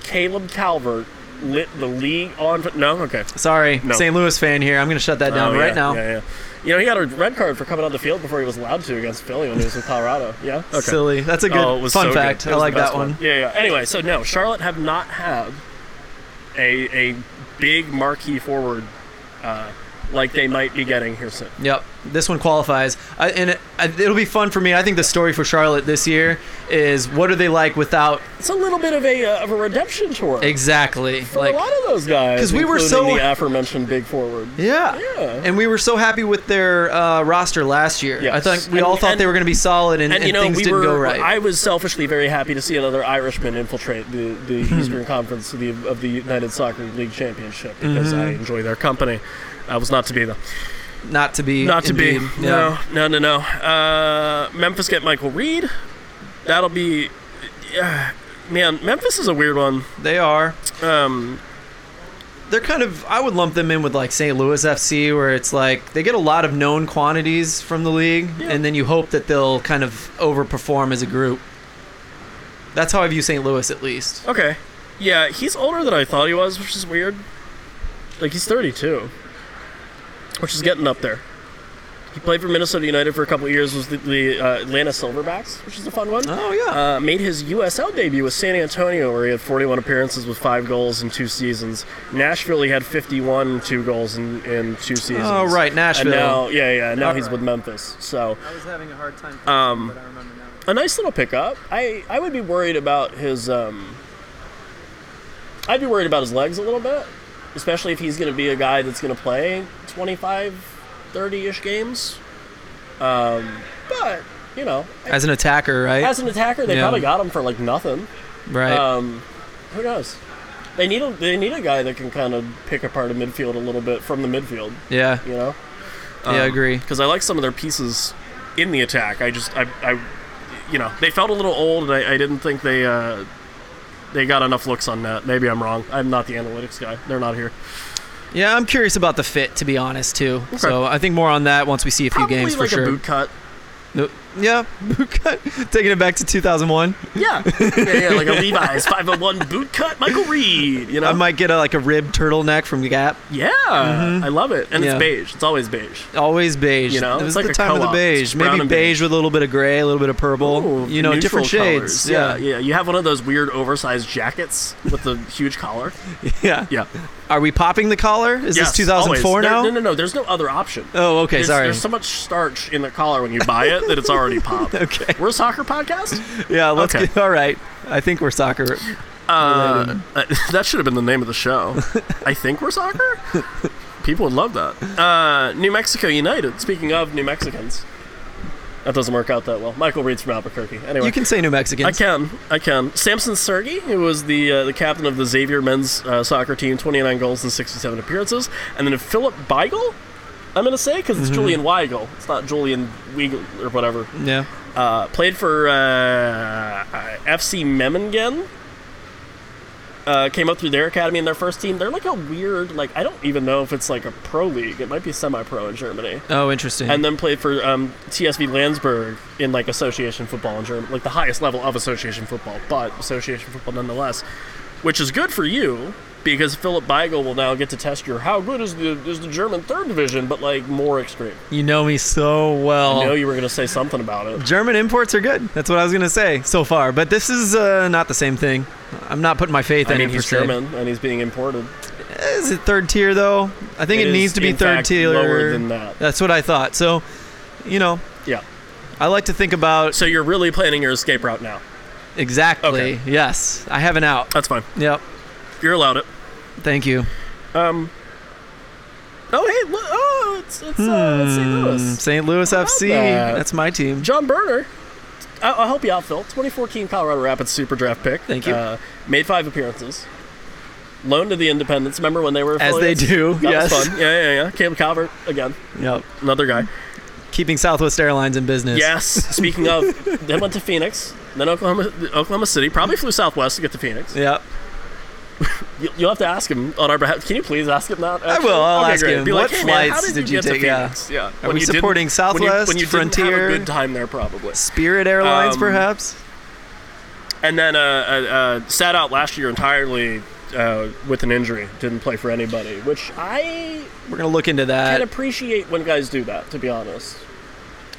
[SPEAKER 1] Caleb Calvert lit the league on. No, okay.
[SPEAKER 6] Sorry,
[SPEAKER 1] No.
[SPEAKER 6] St. Louis fan here. I'm going to shut that down
[SPEAKER 1] Oh,
[SPEAKER 6] right now.
[SPEAKER 1] Yeah, yeah. You know, he got a red card for coming on the field before he was allowed to against Philly when he was in Colorado. Yeah. Okay.
[SPEAKER 6] Silly. That's a good
[SPEAKER 1] Oh, was
[SPEAKER 6] fun
[SPEAKER 1] so
[SPEAKER 6] fact.
[SPEAKER 1] good.
[SPEAKER 6] I like
[SPEAKER 1] the best
[SPEAKER 6] that one.
[SPEAKER 1] Yeah, yeah. Anyway, so no, Charlotte have not had a a big marquee forward uh, like they might be getting here soon.
[SPEAKER 6] Yep, this one qualifies, I, and it, it'll be fun for me. I think the story for Charlotte this year is what are they like without
[SPEAKER 1] It's a little bit of a uh, of a redemption tour
[SPEAKER 6] exactly
[SPEAKER 1] for
[SPEAKER 6] like
[SPEAKER 1] a lot of those guys.
[SPEAKER 6] Because we were so-
[SPEAKER 1] the aforementioned big forward.
[SPEAKER 6] yeah.
[SPEAKER 1] Yeah.
[SPEAKER 6] and we were so happy with their uh, roster last year. I
[SPEAKER 1] Yes.
[SPEAKER 6] thought we
[SPEAKER 1] And-
[SPEAKER 6] all thought
[SPEAKER 1] and-
[SPEAKER 6] they were going to be solid, and,
[SPEAKER 1] And,
[SPEAKER 6] and
[SPEAKER 1] you know,
[SPEAKER 6] things
[SPEAKER 1] we
[SPEAKER 6] didn't
[SPEAKER 1] were.
[SPEAKER 6] go right.
[SPEAKER 1] I was selfishly very happy to see another Irishman infiltrate the, the. Eastern Conference of the, of the United Soccer League Championship because
[SPEAKER 6] Mm-hmm.
[SPEAKER 1] I enjoy their company. I was not to be though.
[SPEAKER 6] not to be,
[SPEAKER 1] Not to
[SPEAKER 6] indeed.
[SPEAKER 1] be.
[SPEAKER 6] Yeah.
[SPEAKER 1] No, no, no, no. Uh, Memphis get Michael Reed. That'll be. Yeah, man, Memphis is a weird one.
[SPEAKER 6] They are.
[SPEAKER 1] Um,
[SPEAKER 6] They're kind of. I would lump them in with like St. Louis FC, where it's like they get a lot of known quantities from the league, and then you hope that they'll kind of overperform as a group. That's how I view St. Louis, at least.
[SPEAKER 1] okay. Yeah, he's older than I thought he was, which is weird. Like, he's 32, which is getting up there. He played for Minnesota United for a couple of years, was the, the uh, Atlanta Silverbacks, which is a fun one.
[SPEAKER 6] Oh yeah.
[SPEAKER 1] Uh, made his USL debut with San Antonio, where he had 41 appearances with five goals in two seasons. Nashville, he had 51, two goals in, in two seasons.
[SPEAKER 6] Oh, right, Nashville.
[SPEAKER 1] And now, yeah, yeah, now
[SPEAKER 6] All
[SPEAKER 1] he's
[SPEAKER 6] right.
[SPEAKER 1] with Memphis. So
[SPEAKER 6] I was having a hard time.
[SPEAKER 1] Um,
[SPEAKER 6] but I remember now.
[SPEAKER 1] a nice little pickup. I I would be worried about his. Um, I'd be worried about his legs a little bit, especially if he's going to be a guy that's going to play 25, 30 ish games. Um, but you know,
[SPEAKER 6] As an attacker, right?
[SPEAKER 1] as an attacker, they
[SPEAKER 6] Yeah.
[SPEAKER 1] probably got him for like nothing.
[SPEAKER 6] right.
[SPEAKER 1] Um, who knows? They need a they need a guy that can kind of pick apart a midfield a little bit from the midfield.
[SPEAKER 6] yeah.
[SPEAKER 1] You know.
[SPEAKER 6] Yeah, I agree.
[SPEAKER 1] Because I like some of their pieces in the attack. I just I, I you know they felt a little old, and I, I didn't think they uh, they got enough looks on net. Maybe I'm wrong. I'm not the analytics guy. They're not here.
[SPEAKER 6] Yeah, I'm curious about the fit, to be honest, too. So I think more on that once we see a few
[SPEAKER 1] Probably
[SPEAKER 6] games for
[SPEAKER 1] like
[SPEAKER 6] sure.
[SPEAKER 1] a boot cut.
[SPEAKER 6] No- Yeah, boot cut. Taking it back to 2001.
[SPEAKER 1] Yeah, yeah, yeah, like a Levi's 501 boot cut. Michael Reed. You know.
[SPEAKER 6] I might get a, like a rib turtleneck from Gap.
[SPEAKER 1] yeah, mm-hmm. I love it, and
[SPEAKER 6] Yeah.
[SPEAKER 1] it's beige. It's always beige.
[SPEAKER 6] Always beige.
[SPEAKER 1] You know,
[SPEAKER 6] it was
[SPEAKER 1] it's like
[SPEAKER 6] the
[SPEAKER 1] a
[SPEAKER 6] time of the
[SPEAKER 1] co-op.
[SPEAKER 6] beige. Maybe beige,
[SPEAKER 1] beige.
[SPEAKER 6] with a little bit of gray, a little bit of purple.
[SPEAKER 1] Ooh,
[SPEAKER 6] you know, different shades.
[SPEAKER 1] colors. Yeah, yeah. You have one of those weird oversized jackets with the huge collar.
[SPEAKER 6] yeah.
[SPEAKER 1] Yeah.
[SPEAKER 6] Are we popping the collar? Is
[SPEAKER 1] Yes,
[SPEAKER 6] this 2004
[SPEAKER 1] always. There-
[SPEAKER 6] now?
[SPEAKER 1] No, no, no. There's no other option.
[SPEAKER 6] Oh, okay.
[SPEAKER 1] There's,
[SPEAKER 6] sorry.
[SPEAKER 1] There's so much starch in the collar when you buy it that it's already popped.
[SPEAKER 6] Okay.
[SPEAKER 1] We're a soccer podcast.
[SPEAKER 6] yeah, let's
[SPEAKER 1] okay.
[SPEAKER 6] get. All right. I think we're soccer.
[SPEAKER 1] Uh, uh, that should have been the name of the show. I think we're soccer. People would love that. Uh, New Mexico United. Speaking of New Mexicans, that doesn't work out that well. Michael Reed's from Albuquerque. Anyway,
[SPEAKER 6] You can say New Mexicans.
[SPEAKER 1] I can. I can. Samson Sergi, who was the uh, the captain of the Xavier men's uh, soccer team, 29 goals and 67 appearances. And then Philip Beigel, I'm going to say, because it's
[SPEAKER 6] Mm-hmm.
[SPEAKER 1] Julian Weigel. It's not Julian Weigel or whatever.
[SPEAKER 6] Yeah.
[SPEAKER 1] Uh, played for uh, uh, FC Memmingen. Uh, came up through their academy in their first team. They're like a weird, like, I don't even know if it's like a pro league. It might be semi pro in Germany
[SPEAKER 6] Oh, interesting.
[SPEAKER 1] and then played for um, TSV Landsberg in like association football in Germany, like the highest level of association football, but association football nonetheless, which is good for you because Philip Beigel will now get to test your how good is the is the German third division, but like more extreme.
[SPEAKER 6] you know me so well.
[SPEAKER 1] I know you were going to say something about it.
[SPEAKER 6] German imports are good. That's what I was gonna say so far. But this is uh, not the same thing. I'm not putting my faith
[SPEAKER 1] I
[SPEAKER 6] in
[SPEAKER 1] mean,
[SPEAKER 6] it per
[SPEAKER 1] he's
[SPEAKER 6] se.
[SPEAKER 1] German and he's being imported.
[SPEAKER 6] Is it third tier though? I think it needs to be third
[SPEAKER 1] fact,
[SPEAKER 6] tier.
[SPEAKER 1] lower than that.
[SPEAKER 6] That's what I thought. So, you know,
[SPEAKER 1] Yeah.
[SPEAKER 6] I like to think about
[SPEAKER 1] So you're really planning your escape route now.
[SPEAKER 6] exactly.
[SPEAKER 1] Okay.
[SPEAKER 6] Yes, I have an out.
[SPEAKER 1] That's fine.
[SPEAKER 6] Yep.
[SPEAKER 1] You're allowed it.
[SPEAKER 6] Thank you.
[SPEAKER 1] Um. Oh hey, look, oh it's it's, uh, St.
[SPEAKER 6] Hmm,
[SPEAKER 1] Louis.
[SPEAKER 6] St. Louis FC.
[SPEAKER 1] that?
[SPEAKER 6] That's my team.
[SPEAKER 1] John Berner. I- I'll help you out, Phil. 2014 Colorado Rapids Super Draft pick.
[SPEAKER 6] Thank you.
[SPEAKER 1] Uh, made five appearances. Loaned to the Independents. Remember when they were
[SPEAKER 6] As they
[SPEAKER 1] affiliates?
[SPEAKER 6] do,
[SPEAKER 1] That
[SPEAKER 6] yes.
[SPEAKER 1] was fun. Yeah, yeah, yeah. Caleb Calvert again,
[SPEAKER 6] Yep.
[SPEAKER 1] another guy.
[SPEAKER 6] Keeping Southwest Airlines in business.
[SPEAKER 1] Yes. Speaking of, then went to Phoenix, then Oklahoma, Oklahoma City. Probably flew Southwest to get to Phoenix.
[SPEAKER 6] Yep.
[SPEAKER 1] You, you'll have to ask him on our behalf. Can you please ask him that?
[SPEAKER 6] I will. I'll
[SPEAKER 1] Okay,
[SPEAKER 6] ask
[SPEAKER 1] great.
[SPEAKER 6] him.
[SPEAKER 1] Be like,
[SPEAKER 6] What
[SPEAKER 1] "Hey, man, how
[SPEAKER 6] flights
[SPEAKER 1] did,
[SPEAKER 6] did
[SPEAKER 1] you
[SPEAKER 6] you take? Yeah.
[SPEAKER 1] Yeah.
[SPEAKER 6] Are
[SPEAKER 1] When
[SPEAKER 6] we supporting
[SPEAKER 1] when you-
[SPEAKER 6] Southwest,
[SPEAKER 1] when you,
[SPEAKER 6] Frontier?
[SPEAKER 1] good time there, probably.
[SPEAKER 6] Spirit Airlines,
[SPEAKER 1] Um,
[SPEAKER 6] perhaps.
[SPEAKER 1] and then uh, uh, uh, sat out last year entirely uh, with an injury, didn't play for anybody, which I
[SPEAKER 6] We're gonna look into
[SPEAKER 1] can
[SPEAKER 6] that.
[SPEAKER 1] appreciate when guys do that. To be honest,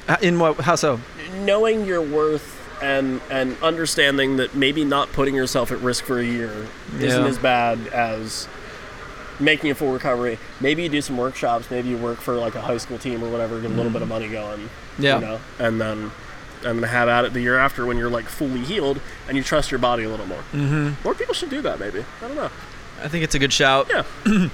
[SPEAKER 6] Uh, In what? How so?
[SPEAKER 1] knowing your worth and and understanding that maybe not putting yourself at risk for a year isn't as bad as making a full recovery. Maybe you do some workshops. Maybe you work for like a high school team or whatever, get a little bit of money going.
[SPEAKER 6] Yeah.
[SPEAKER 1] You know, and then and then have at it the year after when you're like fully healed and you trust your body a little more. Mm-hmm. More people should do that. Maybe I don't know.
[SPEAKER 6] I think it's a good shout.
[SPEAKER 1] Yeah.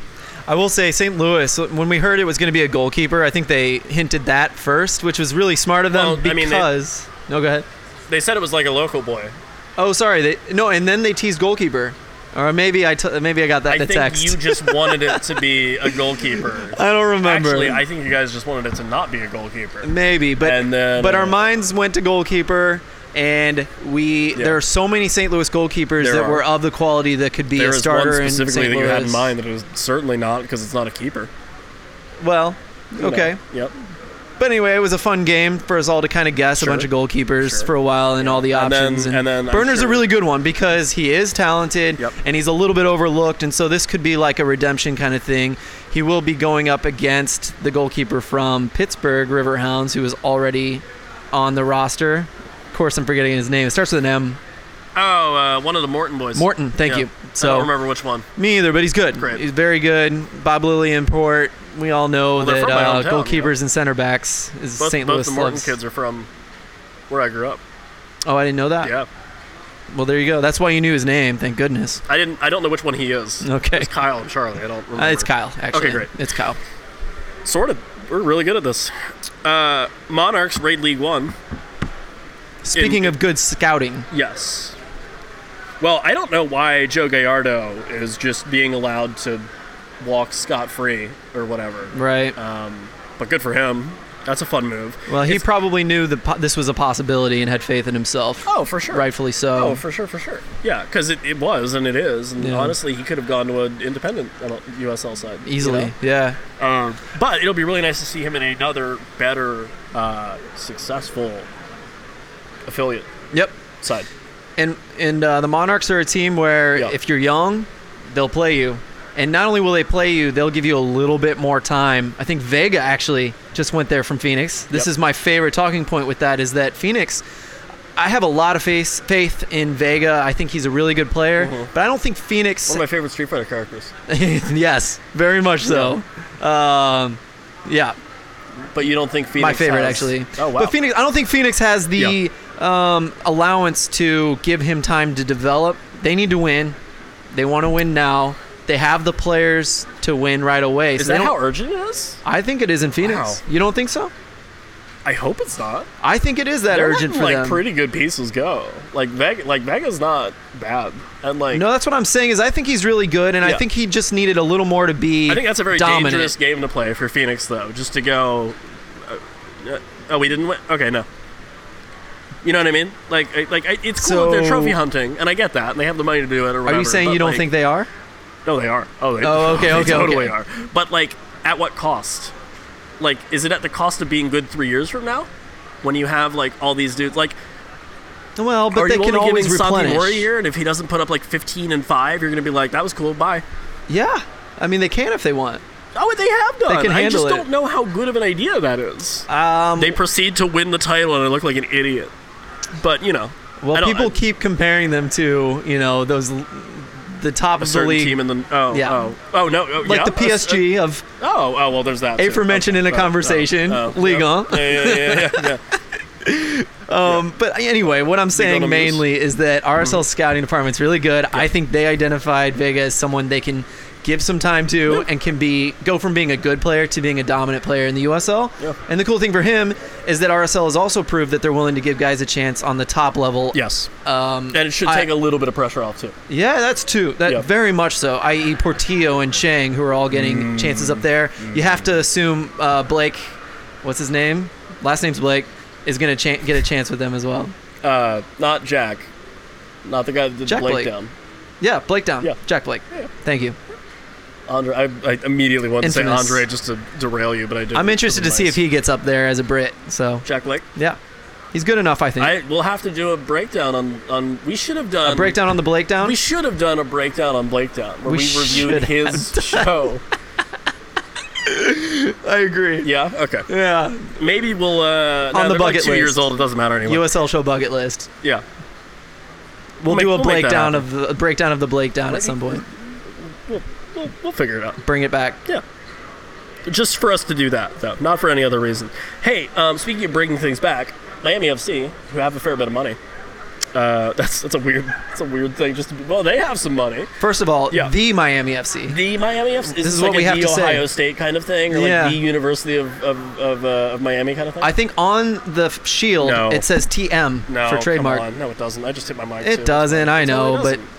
[SPEAKER 6] I will say St. Louis. When we heard it was going to be a goalkeeper, I think they hinted that first, which was really smart of them
[SPEAKER 1] Well, I mean, they-
[SPEAKER 6] because. no, go ahead.
[SPEAKER 1] They said it was like a local boy.
[SPEAKER 6] Oh, sorry. They, no, and then they teased goalkeeper, or maybe I t- maybe I got that
[SPEAKER 1] I
[SPEAKER 6] in a
[SPEAKER 1] think
[SPEAKER 6] text.
[SPEAKER 1] you just wanted it to be a goalkeeper.
[SPEAKER 6] I don't remember.
[SPEAKER 1] Actually, I think you guys just wanted it to not be a goalkeeper.
[SPEAKER 6] Maybe, but
[SPEAKER 1] And then,
[SPEAKER 6] but our
[SPEAKER 1] uh,
[SPEAKER 6] minds went to goalkeeper, and we there are so many St. Louis goalkeepers
[SPEAKER 1] There
[SPEAKER 6] that
[SPEAKER 1] are.
[SPEAKER 6] were of the quality that could be
[SPEAKER 1] There
[SPEAKER 6] a
[SPEAKER 1] is
[SPEAKER 6] starter
[SPEAKER 1] one
[SPEAKER 6] in
[SPEAKER 1] specifically
[SPEAKER 6] St.
[SPEAKER 1] that
[SPEAKER 6] Louis.
[SPEAKER 1] you had in mind that it was certainly not because it's not a keeper.
[SPEAKER 6] Well, okay,
[SPEAKER 1] Yep.
[SPEAKER 6] But anyway, it was a fun game for us all to kind of guess
[SPEAKER 1] Sure.
[SPEAKER 6] a bunch of goalkeepers
[SPEAKER 1] Sure.
[SPEAKER 6] for a while and all the
[SPEAKER 1] And then-
[SPEAKER 6] options.
[SPEAKER 1] and then
[SPEAKER 6] Burner's a really good one because he is talented
[SPEAKER 1] Yep.
[SPEAKER 6] and he's a little bit overlooked, and so this could be like a redemption kind of thing. He will be going up against the goalkeeper from Pittsburgh, Riverhounds, who is already on the roster. Of course, I'm forgetting his name. It starts with an M.
[SPEAKER 1] Oh, uh, one of the Morton boys.
[SPEAKER 6] Morton, thank
[SPEAKER 1] Yeah.
[SPEAKER 6] you.
[SPEAKER 1] I
[SPEAKER 6] So
[SPEAKER 1] don't remember which one.
[SPEAKER 6] me either, but he's good.
[SPEAKER 1] Great.
[SPEAKER 6] He's very good. Bob Lilley Import. We all know
[SPEAKER 1] Well,
[SPEAKER 6] that uh,
[SPEAKER 1] hometown,
[SPEAKER 6] goalkeepers and center backs is
[SPEAKER 1] Both,
[SPEAKER 6] St.
[SPEAKER 1] both
[SPEAKER 6] Louis
[SPEAKER 1] the Morton
[SPEAKER 6] loves.
[SPEAKER 1] kids are from where I grew up.
[SPEAKER 6] Oh, I didn't know that.
[SPEAKER 1] Yeah.
[SPEAKER 6] Well, there you go. That's why you knew his name. Thank goodness.
[SPEAKER 1] I didn't. I don't know which one he is.
[SPEAKER 6] Okay.
[SPEAKER 1] It's Kyle and Charlie. I don't remember.
[SPEAKER 6] Uh, it's Kyle, actually.
[SPEAKER 1] Okay, great.
[SPEAKER 6] It's Kyle.
[SPEAKER 1] Sort of. We're really good at this. Uh, Monarchs raid League One.
[SPEAKER 6] Speaking of good scouting,
[SPEAKER 1] Yes. Well, I don't know why Joe Gallardo is just being allowed to walk scot free or whatever.
[SPEAKER 6] right?
[SPEAKER 1] Um, but good for him. That's a fun move.
[SPEAKER 6] well, he
[SPEAKER 1] It's-
[SPEAKER 6] probably knew that po- this was a possibility and had faith in himself.
[SPEAKER 1] Oh, for sure.
[SPEAKER 6] Rightfully so.
[SPEAKER 1] Oh, for sure, for sure. Yeah, because it, it was and it is. And
[SPEAKER 6] Yeah.
[SPEAKER 1] honestly, he could have gone to an independent uh, USL side. you
[SPEAKER 6] Easily.
[SPEAKER 1] know?
[SPEAKER 6] Yeah.
[SPEAKER 1] Um, but it'll be really nice to see him in another better, uh, successful affiliate
[SPEAKER 6] Yep.
[SPEAKER 1] side.
[SPEAKER 6] And and uh, the Monarchs are a team where
[SPEAKER 1] Yeah.
[SPEAKER 6] if you're young, they'll play you. And not only will they play you, they'll give you a little bit more time. I think Vega actually just went there from Phoenix. This
[SPEAKER 1] Yep.
[SPEAKER 6] is my favorite talking point with that is that Phoenix I have a lot of faith faith in Vega. I think he's a really good player, but I don't think Phoenix
[SPEAKER 1] One of my favorite Street Fighter characters.
[SPEAKER 6] yes, very much so. Um, yeah,
[SPEAKER 1] But you don't think Phoenix
[SPEAKER 6] my favorite
[SPEAKER 1] has-
[SPEAKER 6] actually.
[SPEAKER 1] Oh wow.
[SPEAKER 6] But Phoenix, I don't think Phoenix has the um, allowance to give him time to develop. They need to win. They want to win now. They have the players to win right away.
[SPEAKER 1] is
[SPEAKER 6] so
[SPEAKER 1] that how urgent it is?
[SPEAKER 6] I think it is in Phoenix.
[SPEAKER 1] Wow.
[SPEAKER 6] You don't think so?
[SPEAKER 1] I hope it's not.
[SPEAKER 6] I think it is that
[SPEAKER 1] They're
[SPEAKER 6] urgent
[SPEAKER 1] letting,
[SPEAKER 6] for
[SPEAKER 1] like
[SPEAKER 6] them.
[SPEAKER 1] pretty good pieces go. Like Vega, like Vega's not bad, and like
[SPEAKER 6] no, that's what I'm saying. Is I think he's really good, and I think he just needed a little more to be.
[SPEAKER 1] I think that's a very
[SPEAKER 6] dominant.
[SPEAKER 1] dangerous game to play for Phoenix, though. Just to go. Uh, uh, oh, we didn't win. Okay, no. You know what I mean? Like, I- like I- it's cool that they're trophy hunting, and I get that, and they have the money to do it. Or
[SPEAKER 6] Are you saying you don't
[SPEAKER 1] like-
[SPEAKER 6] think they are?
[SPEAKER 1] No, they are. Oh, they,
[SPEAKER 6] Oh, okay,
[SPEAKER 1] they
[SPEAKER 6] okay,
[SPEAKER 1] totally
[SPEAKER 6] okay.
[SPEAKER 1] are. But like, at what cost? Like, is it at the cost of being good three years from now? When you have like all these dudes, like,
[SPEAKER 6] Well, but they can
[SPEAKER 1] only
[SPEAKER 6] always replenish.
[SPEAKER 1] Mori a year? And if he doesn't put up like 15 and five, you're gonna be like, that was cool, bye.
[SPEAKER 6] Yeah, I mean they can if they want.
[SPEAKER 1] Oh, they have done.
[SPEAKER 6] They
[SPEAKER 1] can
[SPEAKER 6] handle I
[SPEAKER 1] just
[SPEAKER 6] it.
[SPEAKER 1] don't know how good of an idea that is.
[SPEAKER 6] Um,
[SPEAKER 1] they proceed to win the title, and I look like an idiot. But you know,
[SPEAKER 6] well, people
[SPEAKER 1] I-
[SPEAKER 6] keep comparing them to you know those the top of the league,
[SPEAKER 1] team in the oh
[SPEAKER 6] Yeah.
[SPEAKER 1] oh oh no oh,
[SPEAKER 6] like
[SPEAKER 1] yeah,
[SPEAKER 6] the PSG of
[SPEAKER 1] oh oh well, there's that.
[SPEAKER 6] aforementioned in a
[SPEAKER 1] Oh, oh,
[SPEAKER 6] conversation,
[SPEAKER 1] oh, yeah.
[SPEAKER 6] 1.
[SPEAKER 1] Yeah, yeah, yeah, yeah, yeah.
[SPEAKER 6] Um, but anyway, what I'm saying mainly is that
[SPEAKER 1] Mm-hmm.
[SPEAKER 6] RSL scouting department's really good. I think they identified Vega as someone they can give some time to and can be go from being a good player to being a dominant player in the USL.
[SPEAKER 1] Yeah.
[SPEAKER 6] And the cool thing for him is that RSL has also proved that they're willing to give guys a chance on the top level.
[SPEAKER 1] Yes,
[SPEAKER 6] Um,
[SPEAKER 1] and it should take a little bit of pressure off too.
[SPEAKER 6] Yeah, that's two. That
[SPEAKER 1] Yeah.
[SPEAKER 6] very much so. I.e., Portillo and Chang, who are all getting
[SPEAKER 1] Mm.
[SPEAKER 6] chances up there. You have to assume uh, Blake, what's his name? Last name's Blake, is going to cha- get a chance with them as well.
[SPEAKER 1] Uh, not Jack, not the guy that did
[SPEAKER 6] Jack
[SPEAKER 1] Blake,
[SPEAKER 6] Blake.
[SPEAKER 1] down.
[SPEAKER 6] Yeah, Blake down.
[SPEAKER 1] Yeah.
[SPEAKER 6] Jack Blake. Yeah. Thank you.
[SPEAKER 1] Andre, I, I immediately wanted to say Andre just to derail you, but I didn't.
[SPEAKER 6] I'm interested to see if he gets up there as a Brit. So
[SPEAKER 1] Jack Blake.
[SPEAKER 6] yeah, He's good enough, I think.
[SPEAKER 1] I we'll have to do a breakdown on on. We should have done
[SPEAKER 6] a breakdown on the Blake down.
[SPEAKER 1] We should have done a breakdown on Blake Down where
[SPEAKER 6] We
[SPEAKER 1] we, reviewed his show.
[SPEAKER 6] I agree.
[SPEAKER 1] Yeah. Okay.
[SPEAKER 6] Yeah.
[SPEAKER 1] Maybe we'll. Uh,
[SPEAKER 6] On
[SPEAKER 1] no,
[SPEAKER 6] the bucket
[SPEAKER 1] like two
[SPEAKER 6] list.
[SPEAKER 1] years old. It doesn't matter anymore.
[SPEAKER 6] USL show bucket list.
[SPEAKER 1] yeah.
[SPEAKER 6] We'll,
[SPEAKER 1] make-
[SPEAKER 6] do a
[SPEAKER 1] we'll
[SPEAKER 6] breakdown of the a breakdown of the Blake down at some point.
[SPEAKER 1] We'll, we'll, figure it out.
[SPEAKER 6] Bring it back.
[SPEAKER 1] Yeah. Just for us to do that, though, not for any other reason. Hey, um, speaking of bringing things back, Miami FC, who have a fair bit of money. Uh, that's that's a weird that's a weird thing. Just to be, well, they have some money.
[SPEAKER 6] First of all,
[SPEAKER 1] Yeah.
[SPEAKER 6] the Miami FC.
[SPEAKER 1] The Miami FC is
[SPEAKER 6] This is
[SPEAKER 1] like
[SPEAKER 6] what we have
[SPEAKER 1] the
[SPEAKER 6] to say.
[SPEAKER 1] Ohio State kind of thing, or
[SPEAKER 6] Yeah.
[SPEAKER 1] like the University of of, of, uh, of Miami kind of thing.
[SPEAKER 6] I think on the shield
[SPEAKER 1] No.
[SPEAKER 6] it says TM
[SPEAKER 1] no,
[SPEAKER 6] for trademark.
[SPEAKER 1] No, it doesn't. I just hit my mic.
[SPEAKER 6] It
[SPEAKER 1] too.
[SPEAKER 6] doesn't, I know,
[SPEAKER 1] it
[SPEAKER 6] but
[SPEAKER 1] doesn't.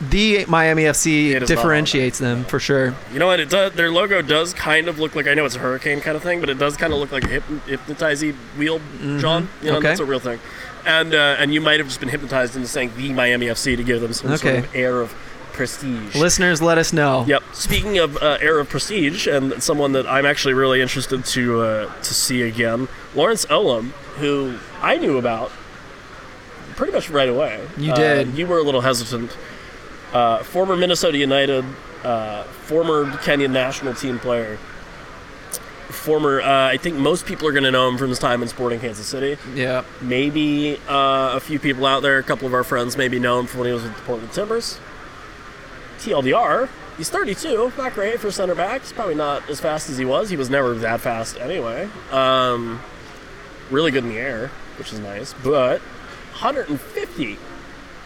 [SPEAKER 6] The Miami FC
[SPEAKER 1] It is not on
[SPEAKER 6] differentiates them for sure.
[SPEAKER 1] You know what? It does. Their logo does kind of look like I know it's a hurricane kind of thing, but it does kind of look like a hyp- hypnotizing wheel, John. You know,
[SPEAKER 6] Mm-hmm. Okay.
[SPEAKER 1] that's a real thing. And uh, and you might have just been hypnotized into saying the Miami FC to give them some sort of air of prestige.
[SPEAKER 6] Listeners, let us know.
[SPEAKER 1] Yep. Speaking of uh, air of prestige, and someone that I'm actually really interested to uh, to see again, Lawrence Olum, who I knew about pretty much right away.
[SPEAKER 6] You
[SPEAKER 1] Uh,
[SPEAKER 6] did.
[SPEAKER 1] you were a little hesitant. Uh, former Minnesota United, uh, former Kenyan national team player. Former, uh, I think most people are going to know him from his time in Sporting Kansas City.
[SPEAKER 6] Yeah.
[SPEAKER 1] Maybe uh, a few people out there, a couple of our friends maybe know him from when he was with the Portland Timbers. TLDR, he's 32, not great for center back. He's probably not as fast as he was. He was never that fast anyway. Um, really good in the air, which is nice. But 150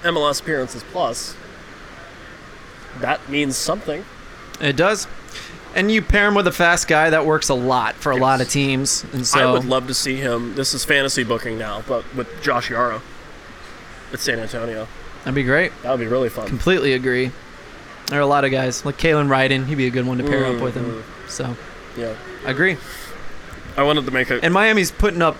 [SPEAKER 1] MLS appearances plus. That means something.
[SPEAKER 6] It does. And you pair him with a fast guy that works a lot for a lot of teams. And so
[SPEAKER 1] I would love to see him. This is fantasy booking now, but with Josh Yaro at San Antonio.
[SPEAKER 6] that'd be great.
[SPEAKER 1] That would be really fun.
[SPEAKER 6] Completely agree. There are a lot of guys like Kalen Ryden. He'd be a good one to pair up with him.
[SPEAKER 1] Mm-hmm.
[SPEAKER 6] So
[SPEAKER 1] Yeah.
[SPEAKER 6] I agree.
[SPEAKER 1] I wanted to make a.
[SPEAKER 6] And Miami's putting up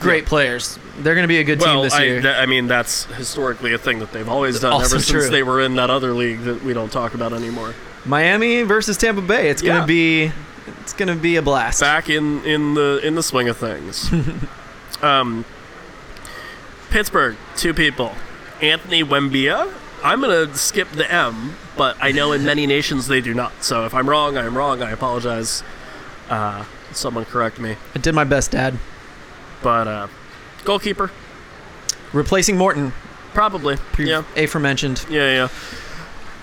[SPEAKER 6] great players. They're going to be a good team this
[SPEAKER 1] I,
[SPEAKER 6] year.
[SPEAKER 1] th- I mean, that's historically a thing that they've always done
[SPEAKER 6] Also
[SPEAKER 1] ever since
[SPEAKER 6] true.
[SPEAKER 1] they were in that other league that we don't talk about anymore.
[SPEAKER 6] Miami versus Tampa Bay. It's going to
[SPEAKER 1] Yeah.
[SPEAKER 6] be it's going to be a blast.
[SPEAKER 1] Back in in the in the swing of things. um, Pittsburgh, two people. Anthony Wembia. I'm gonna skip the M, but I know in many nations they do not. So if I'm wrong, I'm wrong. I apologize. Uh, someone correct me.
[SPEAKER 6] I did my best, Dad.
[SPEAKER 1] But uh, goalkeeper,
[SPEAKER 6] Replacing Morton,
[SPEAKER 1] probably.
[SPEAKER 6] pre-
[SPEAKER 1] Yeah.
[SPEAKER 6] aforementioned.
[SPEAKER 1] Yeah, yeah.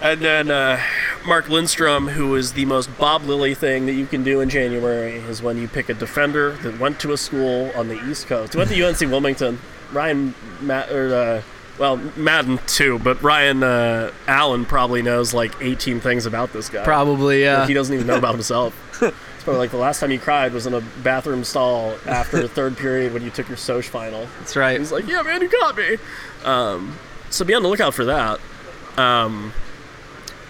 [SPEAKER 1] And then uh, Mark Lindstrom, who is the most Bob Lilley thing that you can do in January, is when you pick a defender that went to a school on the East Coast. He went to UNC Wilmington. Ryan, Ma- or, uh, well, Madden too, but Ryan uh, Allen probably knows like 18 things about this guy.
[SPEAKER 6] Probably, yeah.
[SPEAKER 1] Like, he doesn't even know about himself. Probably like the last time you cried was in a bathroom stall after the third period when you took your Soch final.
[SPEAKER 6] That's right.
[SPEAKER 1] He's like, yeah, man, you got me. Um, so be on the lookout for that. Um,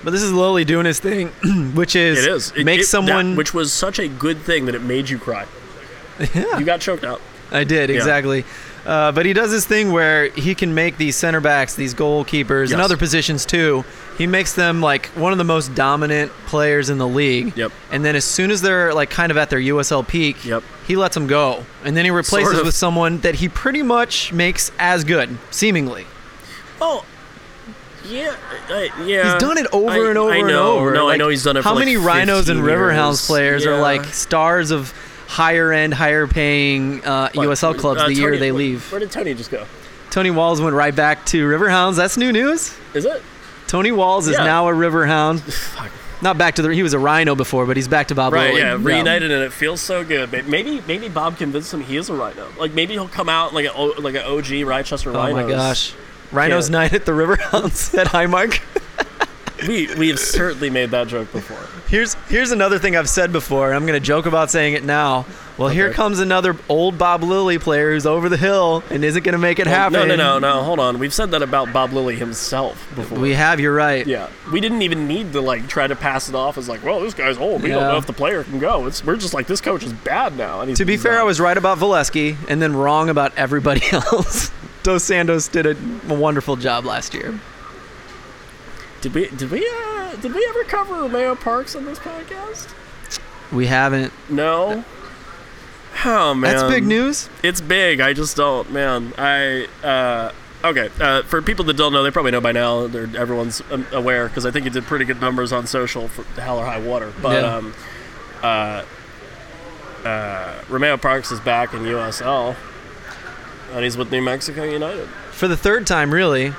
[SPEAKER 6] But this is Lowly doing his thing, which is
[SPEAKER 1] it is. It,
[SPEAKER 6] make
[SPEAKER 1] it-
[SPEAKER 6] someone.
[SPEAKER 1] that- which was such a good thing that it made you cry.
[SPEAKER 6] yeah,
[SPEAKER 1] You got choked out.
[SPEAKER 6] I did exactly. Uh, but he does this thing where he can make these center backs, these goalkeepers, and other positions too. He makes them like one of the most dominant players in the league.
[SPEAKER 1] Yep.
[SPEAKER 6] And then as soon as they're like kind of at their USL peak,
[SPEAKER 1] Yep.
[SPEAKER 6] he lets them go, and then he replaces
[SPEAKER 1] Sort of.
[SPEAKER 6] with someone that he pretty much makes as good, seemingly.
[SPEAKER 1] Oh, yeah, uh, yeah.
[SPEAKER 6] He's done it over
[SPEAKER 1] I-
[SPEAKER 6] and over
[SPEAKER 1] I
[SPEAKER 6] and
[SPEAKER 1] know,
[SPEAKER 6] over.
[SPEAKER 1] No, I know he's done it.
[SPEAKER 6] How
[SPEAKER 1] for
[SPEAKER 6] many
[SPEAKER 1] like
[SPEAKER 6] Rhinos and Riverhounds
[SPEAKER 1] years.
[SPEAKER 6] players are like stars of higher end, higher paying uh,
[SPEAKER 1] What?
[SPEAKER 6] USL clubs
[SPEAKER 1] Uh,
[SPEAKER 6] the year they
[SPEAKER 1] where-
[SPEAKER 6] leave?
[SPEAKER 1] Where did Tony just go?
[SPEAKER 6] Tony Walls went right back to Riverhounds. That's new news.
[SPEAKER 1] Is it?
[SPEAKER 6] Tony Walls is
[SPEAKER 1] Yeah.
[SPEAKER 6] now a Riverhound. Not back to the. He was a Rhino before, but he's back to Bob
[SPEAKER 1] Right,
[SPEAKER 6] Lilley.
[SPEAKER 1] yeah, reunited, and it feels so good. May- Maybe, maybe Bob convinced him he is a rhino. Like maybe he'll come out like a like an OG Rochester
[SPEAKER 6] Oh
[SPEAKER 1] Rhinos.
[SPEAKER 6] my gosh. Rhinos
[SPEAKER 1] Yeah.
[SPEAKER 6] night at the Riverhounds at Highmark.
[SPEAKER 1] We we have certainly made that joke before.
[SPEAKER 6] Here's here's another thing I've said before. and I'm gonna joke about saying it now. Well, here comes another old Bob Lilley player who's over the hill and isn't gonna make it happen.
[SPEAKER 1] No, no, no, no. Hold on. We've said that about Bob Lilley himself before.
[SPEAKER 6] We have. You're right.
[SPEAKER 1] yeah, we didn't even need to like try to pass it off as like, well, this guy's old. We don't know if the player can go. It's we're just like this coach is bad now. And
[SPEAKER 6] To be fair. I was right about Valesky and then wrong about everybody else. Dos Santos did a wonderful job last year.
[SPEAKER 1] Did we? Did we? Uh, did we ever cover Romeo Parkes on this podcast?
[SPEAKER 6] We haven't.
[SPEAKER 1] No. Oh man,
[SPEAKER 6] That's big news.
[SPEAKER 1] It's big. I just don't, man. I uh, okay. Uh, for people that don't know, they probably know by now. They're, everyone's um, aware because I think he did pretty good numbers on social for Hell or High Water. But
[SPEAKER 6] Yeah.
[SPEAKER 1] um, uh, uh, Romeo Parkes is back in USL, and he's with New Mexico United.
[SPEAKER 6] For the third time, really,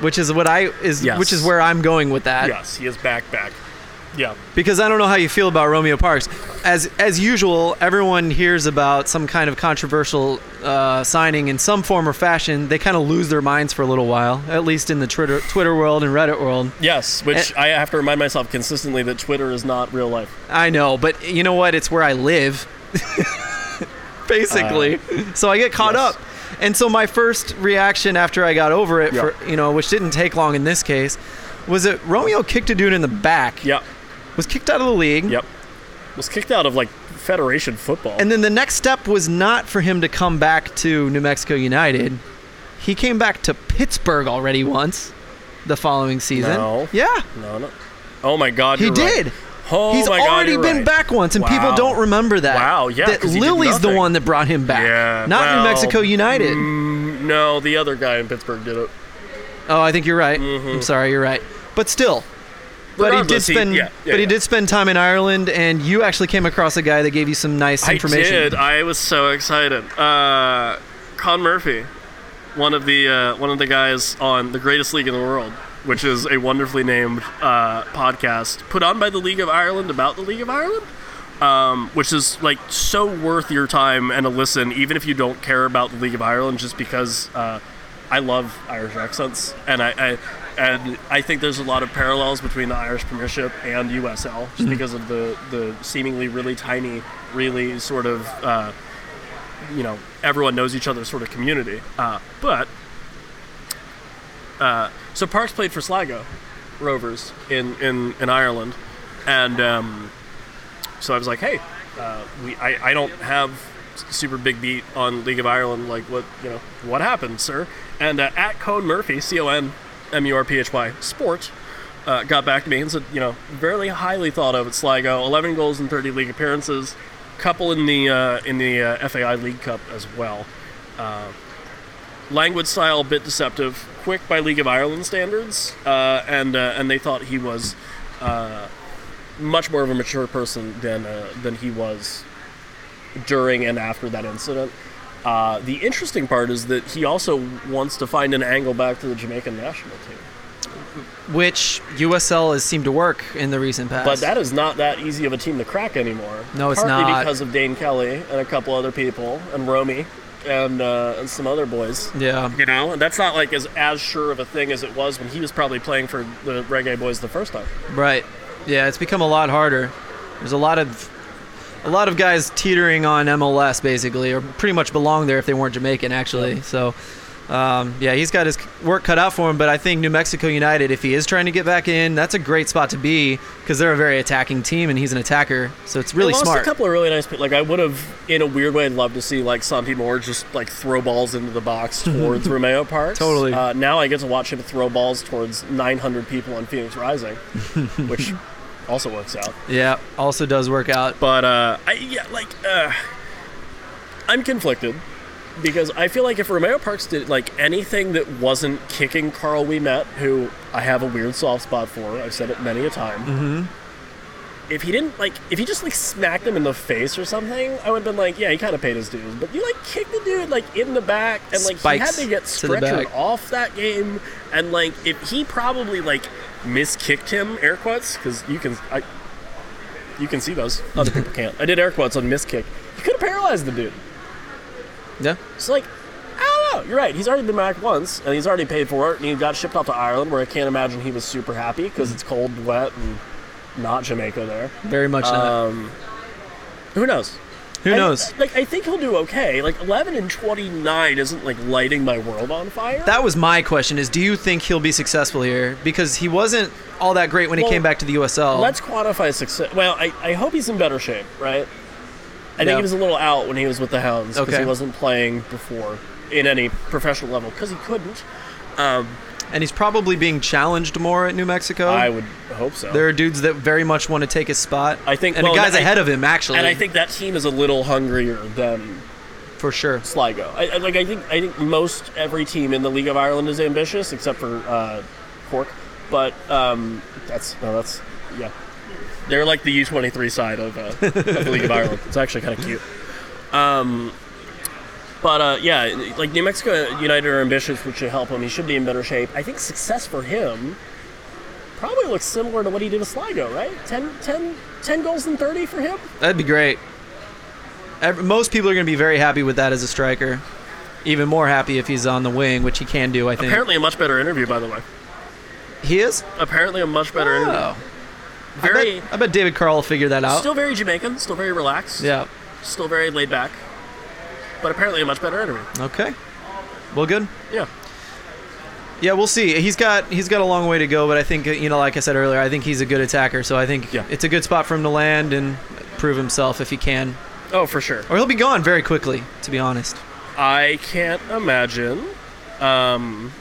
[SPEAKER 6] which is what I is
[SPEAKER 1] Yes.
[SPEAKER 6] which is where I'm going with that.
[SPEAKER 1] yes, he is back. Back. Yeah.
[SPEAKER 6] because I don't know how you feel about Romeo Parkes. As as usual, everyone hears about some kind of controversial uh, signing in some form or fashion. They kind of lose their minds for a little while, at least in the Twitter Twitter world and Reddit world.
[SPEAKER 1] Yes, which
[SPEAKER 6] Eh.
[SPEAKER 1] I have to remind myself consistently that Twitter is not real life.
[SPEAKER 6] I know, but you know what? It's where I live, basically. so I get caught
[SPEAKER 1] Uh, yes.
[SPEAKER 6] up. And so my first reaction after I got over it,
[SPEAKER 1] Yeah.
[SPEAKER 6] for you know, which didn't take long in this case, was that Romeo kicked a dude in the back.
[SPEAKER 1] Yep.
[SPEAKER 6] Was kicked out of the league.
[SPEAKER 1] Yep. Was kicked out of like Federation football.
[SPEAKER 6] And then the next step was not for him to come back to New Mexico United. He came back to Pittsburgh already once the following season.
[SPEAKER 1] No.
[SPEAKER 6] Yeah,
[SPEAKER 1] no, no. Oh my God.
[SPEAKER 6] he
[SPEAKER 1] you're right. Oh
[SPEAKER 6] He's
[SPEAKER 1] my
[SPEAKER 6] already
[SPEAKER 1] you're
[SPEAKER 6] been
[SPEAKER 1] right.
[SPEAKER 6] back once, and people don't remember that.
[SPEAKER 1] Wow, yeah,
[SPEAKER 6] That
[SPEAKER 1] 'cause he did
[SPEAKER 6] Lilley's the one that brought him back.
[SPEAKER 1] Yeah,
[SPEAKER 6] Not New Mexico United.
[SPEAKER 1] Mm, no, the other guy in Pittsburgh did it.
[SPEAKER 6] Oh, I think you're right. I'm sorry, you're right. But still. But he did
[SPEAKER 1] Mm-hmm. He-
[SPEAKER 6] spend.
[SPEAKER 1] yeah, yeah,
[SPEAKER 6] but he
[SPEAKER 1] yeah.
[SPEAKER 6] did spend time in Ireland, and you actually came across a guy that gave you some nice information.
[SPEAKER 1] I did. I was so excited. Uh, Con Murphy, one of the uh, one of the guys on the greatest league in the world, which is a wonderfully named uh, podcast put on by the League of Ireland about the League of Ireland. Um, which is like so worth your time and a listen, even if you don't care about the League of Ireland, just because uh, I love Irish accents, and I, I and I think there's a lot of parallels between the Irish Premiership and USL, just because of the the seemingly really tiny, really sort of uh, you know everyone knows each other sort of community. Uh, but uh, so Parkes played for Sligo Rovers in in, in Ireland, and um, so I was like, hey, uh, we I, I don't have super big beat on League of Ireland. Like what you know what happened, sir? And uh, at Con Murphy, C O N M U R P H Y Sport. Uh, got back to me and said, you know, very highly thought of at Sligo. 11 goals in 30 league appearances, couple in the uh, in the uh, FAI League Cup as well. Uh, language style a bit deceptive, quick by League of Ireland standards, uh, and uh, and they thought he was uh, much more of a mature person than uh, than he was during and after that incident. Uh, the interesting part is that he also wants to find an angle back to the Jamaican national team,
[SPEAKER 6] Which USL has seemed to work in the recent past.
[SPEAKER 1] but that is not that easy of a team to crack anymore.
[SPEAKER 6] No, it's
[SPEAKER 1] Partly
[SPEAKER 6] not.
[SPEAKER 1] because of Dane Kelly and a couple other people, and Romy, and uh, and some other boys.
[SPEAKER 6] yeah.
[SPEAKER 1] You know, and that's not like as as sure of a thing as it was when he was probably playing for the Reggae Boys the first time.
[SPEAKER 6] Right. Yeah, it's become a lot harder. There's a lot of a lot of guys teetering on MLS basically, or pretty much belong there if they weren't Jamaican actually. So um, yeah, he's got his work cut out for him. But I think New Mexico United, if he is trying to get back in, that's a great spot to be because they're a very attacking team and he's an attacker. So it's really
[SPEAKER 1] They lost
[SPEAKER 6] smart.
[SPEAKER 1] a couple of really nice. Like I would have, in a weird way, I'd to see like Santi Moar just like throw balls into the box towards Romeo Parkes.
[SPEAKER 6] Totally.
[SPEAKER 1] Uh, now I get to watch him throw balls towards 900 people on Phoenix Rising, which also works out.
[SPEAKER 6] yeah, also does work out.
[SPEAKER 1] But uh, I, yeah, like uh, I'm conflicted because I feel like if Romeo Parkes did like anything that wasn't kicking Karl Ouimette, who I have a weird soft spot for, I've said it many a time. Mm-hmm. If he didn't like, if he just like smacked him in the face or something, I would have been like, yeah, he kind of paid his dues. But you like kicked the dude like in the back, and like
[SPEAKER 6] Spikes
[SPEAKER 1] he had to get stretchered
[SPEAKER 6] back.
[SPEAKER 1] off that game, and like if he probably like miskicked him, air quotes, because you can I you can see those. Other people can't. I did air quotes on miss kick. You could have paralyzed the dude.
[SPEAKER 6] Yeah.
[SPEAKER 1] It's like, I don't know. You're right. He's already been back once, and he's already paid for it, and he got shipped out to Ireland, where I can't imagine he was super happy because it's cold, and wet, and not Jamaica there.
[SPEAKER 6] Very much not.
[SPEAKER 1] Um, who knows?
[SPEAKER 6] Who
[SPEAKER 1] I-
[SPEAKER 6] knows?
[SPEAKER 1] like, I think he'll do okay. Like, 11 and 29 isn't like lighting my world on fire.
[SPEAKER 6] That was my question: Is do you think he'll be successful here? Because he wasn't all that great when he came back to the USL.
[SPEAKER 1] Let's quantify success. Well, I, I hope he's in better shape, right? I think he was a little out when he was with the Hounds because
[SPEAKER 6] Okay.
[SPEAKER 1] he wasn't playing before in any professional level because he couldn't. Um,
[SPEAKER 6] and he's probably being challenged more at New Mexico.
[SPEAKER 1] I would hope so.
[SPEAKER 6] there are dudes that very much want to take his spot.
[SPEAKER 1] I think-
[SPEAKER 6] and
[SPEAKER 1] well,
[SPEAKER 6] the guys
[SPEAKER 1] I-
[SPEAKER 6] ahead of him actually,
[SPEAKER 1] and I think that team is a little hungrier than
[SPEAKER 6] for sure.
[SPEAKER 1] Sligo. I, I, like I think I think most every team in the League of Ireland is ambitious except for uh, Cork, but um, that's no, that's yeah. They're like the U23 side of, uh, of the League of Ireland. It's actually kind of cute. Um, but uh, yeah, like New Mexico United are ambitious, which should help him. He should be in better shape. I think success for him probably looks similar to what he did with Sligo, right? 10, 10, 10 goals and 30 for him?
[SPEAKER 6] That'd be great. Ev- Most people are going to be very happy with that as a striker. Even more happy if he's on the wing, which he can do. I think
[SPEAKER 1] Apparently, a much better interview, by the way.
[SPEAKER 6] he is.
[SPEAKER 1] Apparently, a much better interview. Very.
[SPEAKER 6] I bet, I bet David Carl will figure that out.
[SPEAKER 1] Still very Jamaican, still very relaxed,
[SPEAKER 6] yeah.
[SPEAKER 1] still very laid back, but apparently a much better interview.
[SPEAKER 6] Okay. Well, good.
[SPEAKER 1] Yeah.
[SPEAKER 6] Yeah, we'll see. He's got he's got a long way to go, but I think you know, like I said earlier, I think he's a good attacker. So I think
[SPEAKER 1] Yeah.
[SPEAKER 6] it's a good spot for him to land and prove himself if he can,
[SPEAKER 1] Oh, for sure.
[SPEAKER 6] or he'll be gone very quickly. To be honest.
[SPEAKER 1] I can't imagine. Um,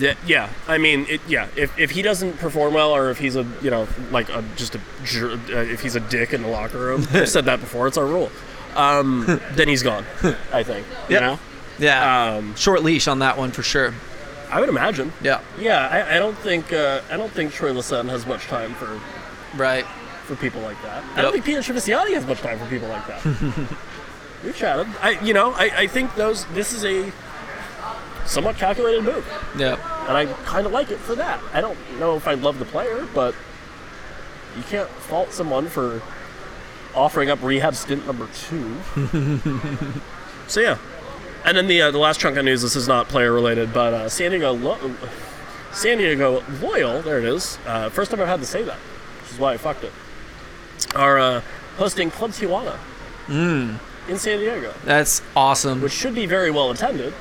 [SPEAKER 1] that, yeah, I mean, it, yeah. If, if he doesn't perform well, or if he's a you know like a, just a jer- uh, if he's a dick in the locker room, I've said that before. It's our rule. Um, then he's gone. I think. You
[SPEAKER 6] Yep.
[SPEAKER 1] know.
[SPEAKER 6] Yeah.
[SPEAKER 1] Um,
[SPEAKER 6] Short leash on that one for sure.
[SPEAKER 1] I would imagine.
[SPEAKER 6] Yeah.
[SPEAKER 1] Yeah, I, I don't think uh, I don't think Troy Lesesne has much time for
[SPEAKER 6] Right.
[SPEAKER 1] for people like that. I
[SPEAKER 6] Yep.
[SPEAKER 1] don't think Peter Trevisani has much time for people like that. We've chatted. I, you know, I, I think those. This is a somewhat calculated move,
[SPEAKER 6] Yeah.
[SPEAKER 1] and I kind of like it for that. I don't know if I love the player, but you can't fault someone for offering up rehab stint number two. so yeah, and then the uh, the last chunk of news. This is not player related, but uh, San Diego Lo- San Diego Loyal. There it is. Uh, first time I've had to say that, which is why I fucked it. Are uh, hosting Club Tijuana in San Diego,
[SPEAKER 6] That's awesome.
[SPEAKER 1] which should be very well attended.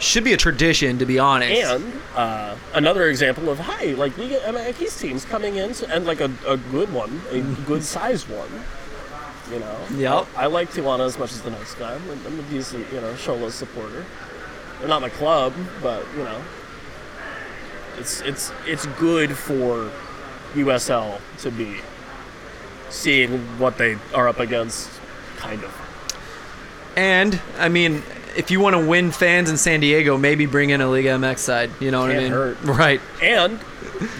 [SPEAKER 6] Should be a tradition, to be honest.
[SPEAKER 1] And uh, another example of hi, like we get MX teams coming in, and like a, a good one, a good sized one. You know.
[SPEAKER 6] Yep.
[SPEAKER 1] I like Tijuana as much as the next guy. I'm, I'm a decent, you know, Xolos supporter. They're not my club, but you know, it's it's it's good for USL to be seeing what they are up against, kind of.
[SPEAKER 6] And I mean, if you want to win fans in San Diego, maybe bring in a Liga MX side. You know what I
[SPEAKER 1] Can't
[SPEAKER 6] mean?
[SPEAKER 1] hurt.
[SPEAKER 6] Right.
[SPEAKER 1] And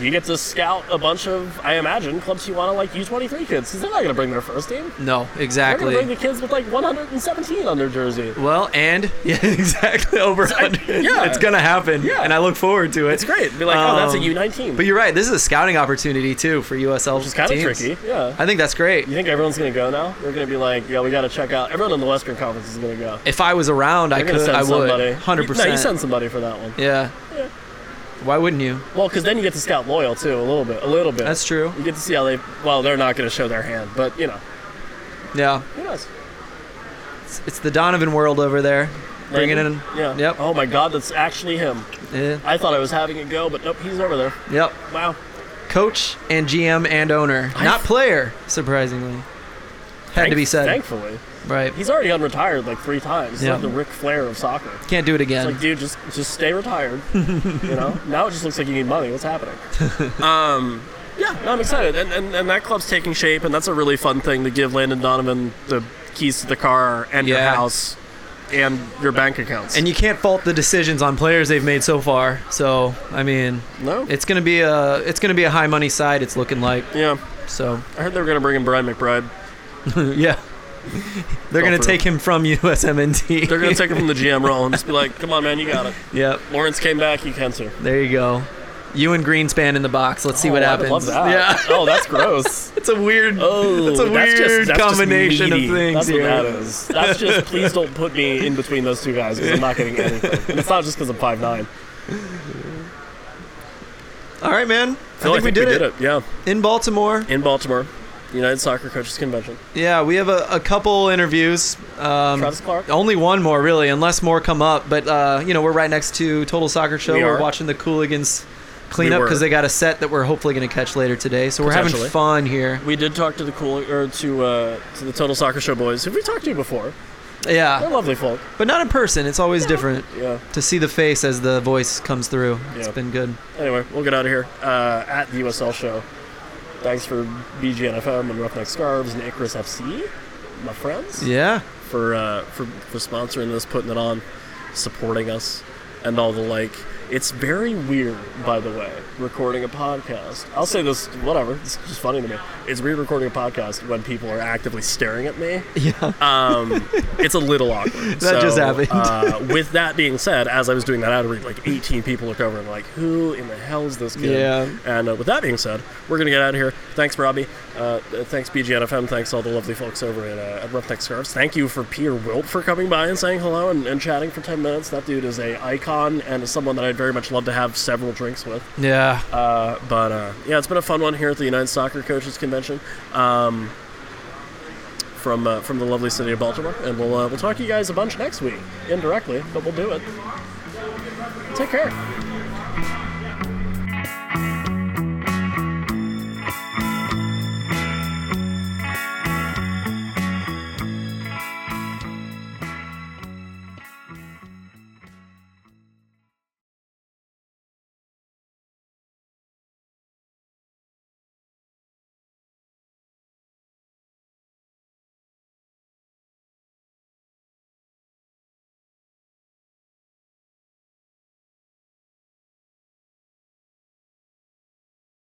[SPEAKER 1] you get to scout a bunch of, I imagine, clubs you want to like U23 kids because they're not going to bring their first team.
[SPEAKER 6] No, exactly.
[SPEAKER 1] They're going to bring the kids with like 117 on their jersey.
[SPEAKER 6] Well, and yeah, exactly over 100.
[SPEAKER 1] yeah.
[SPEAKER 6] it's gonna happen.
[SPEAKER 1] Yeah.
[SPEAKER 6] and I look forward to it.
[SPEAKER 1] It's great. Be like, oh, that's a
[SPEAKER 6] Um,
[SPEAKER 1] U19.
[SPEAKER 6] But you're right. This is a scouting opportunity too for USL
[SPEAKER 1] which is kind of tricky. Yeah.
[SPEAKER 6] I think that's great.
[SPEAKER 1] You think everyone's going to go now? They're going to be like, yeah, we got to check out. Everyone in the Western Conference is going to go.
[SPEAKER 6] If I was around, I
[SPEAKER 1] They're going
[SPEAKER 6] could.
[SPEAKER 1] send
[SPEAKER 6] I would.
[SPEAKER 1] somebody.
[SPEAKER 6] Hundred
[SPEAKER 1] No, you send somebody for that one.
[SPEAKER 6] Yeah.
[SPEAKER 1] Yeah.
[SPEAKER 6] Why wouldn't you?
[SPEAKER 1] Well, because then you get to scout loyal too, a little bit, a little bit.
[SPEAKER 6] That's true.
[SPEAKER 1] You get to see how they. Well, they're not going to show their hand, but you know,
[SPEAKER 6] Yeah.
[SPEAKER 1] who knows?
[SPEAKER 6] It's, it's the Donovan world over there. Bringing it
[SPEAKER 1] in. Yeah.
[SPEAKER 6] Yep.
[SPEAKER 1] Oh my God, that's actually him.
[SPEAKER 6] Yeah.
[SPEAKER 1] I thought I was having a go, but nope, he's over there.
[SPEAKER 6] Yep.
[SPEAKER 1] Wow.
[SPEAKER 6] Coach and GM and owner,
[SPEAKER 1] I-
[SPEAKER 6] not player. Surprisingly, had to be said.
[SPEAKER 1] Thankfully,
[SPEAKER 6] Right.
[SPEAKER 1] he's already unretired like three times.
[SPEAKER 6] Yeah.
[SPEAKER 1] like the Ric Flair of soccer.
[SPEAKER 6] Can't do it
[SPEAKER 1] It's
[SPEAKER 6] again.
[SPEAKER 1] like, dude, just just stay retired. you know. Now it just looks like you need money. What's happening? um. Yeah, no, I'm excited, and, and and that club's taking shape, and that's a really fun thing to give Landon Donovan the keys to the car and your
[SPEAKER 6] Yeah.
[SPEAKER 1] house and your bank accounts.
[SPEAKER 6] and you can't fault the decisions on players they've made so far. So I mean,
[SPEAKER 1] no,
[SPEAKER 6] it's gonna be a it's gonna be a high money side. It's looking like
[SPEAKER 1] yeah,
[SPEAKER 6] so.
[SPEAKER 1] I heard they were gonna bring in Brian McBride.
[SPEAKER 6] yeah, they're gonna take him from USMNT.
[SPEAKER 1] They're gonna take him from the GM role and just be like, "Come on, man, you got it."
[SPEAKER 6] yep.
[SPEAKER 1] Lawrence came back, you can too.
[SPEAKER 6] There you go. You and Greenspan in the box. Let's see oh, what
[SPEAKER 1] Oh, I
[SPEAKER 6] happens.
[SPEAKER 1] love that.
[SPEAKER 6] Yeah.
[SPEAKER 1] Oh, that's gross.
[SPEAKER 6] It's a weird.
[SPEAKER 1] Oh,
[SPEAKER 6] It's a
[SPEAKER 1] that's just-
[SPEAKER 6] weird
[SPEAKER 1] just
[SPEAKER 6] combination of things
[SPEAKER 1] That's
[SPEAKER 6] here.
[SPEAKER 1] what that is. That's just please don't put me in between those two guys because I'm not getting anything. And it's not just because I'm five nine.
[SPEAKER 6] All right, man. I think, we, did, it.
[SPEAKER 1] Yeah,
[SPEAKER 6] in Baltimore.
[SPEAKER 1] in Baltimore, United Soccer Coaches Convention.
[SPEAKER 6] Yeah, we have a, a couple interviews. Um,
[SPEAKER 1] Travis Clark.
[SPEAKER 6] Only one more, really, unless more come up. But uh, you know, we're right next to Total Soccer Show.
[SPEAKER 1] We
[SPEAKER 6] are
[SPEAKER 1] are.
[SPEAKER 6] watching the Cooligans clean up because they got a set that we're hopefully going to catch later today. So we're having fun here.
[SPEAKER 1] We did talk to the cool or to uh, to the Total Soccer Show boys. Have we talked to you before?
[SPEAKER 6] Yeah.
[SPEAKER 1] They're lovely folk.
[SPEAKER 6] but not in person. It's always different
[SPEAKER 1] Yeah.
[SPEAKER 6] to see the face as the voice comes through. It's been good.
[SPEAKER 1] Anyway, we'll get out of here uh, at the USL show. Thanks for BGNFM and Roughneck Scarves and Icarus FC, my friends,
[SPEAKER 6] Yeah.
[SPEAKER 1] for, uh, for for sponsoring this, putting it on, supporting us, and all the like. It's very weird, by the way, recording a podcast. I'll say this, whatever. It's just funny to me. It's weird recording a podcast when people are actively staring at me.
[SPEAKER 6] Yeah.
[SPEAKER 1] Um, it's a little awkward.
[SPEAKER 6] That just happened.
[SPEAKER 1] uh, with that being said, as I was doing that i ad read, like 18 people looked over and like, "Who in the hell is this kid?"
[SPEAKER 6] Yeah.
[SPEAKER 1] And uh, with that being said, we're gonna get out of here. Thanks, Robbie. Uh, thanks, BGNFM. Thanks all the lovely folks over at, uh, at Roughneck Scarves. Thank you for Peter Wilt for coming by and saying hello and, and chatting for 10 minutes. That dude is a icon and is someone that I'd very much love to have several drinks with.
[SPEAKER 6] Yeah.
[SPEAKER 1] Uh, but uh, yeah, it's been a fun one here at the United Soccer Coaches Convention um, from uh, from the lovely city of Baltimore, and we'll uh, we'll talk to you guys a bunch next week indirectly, but we'll do it. Take care.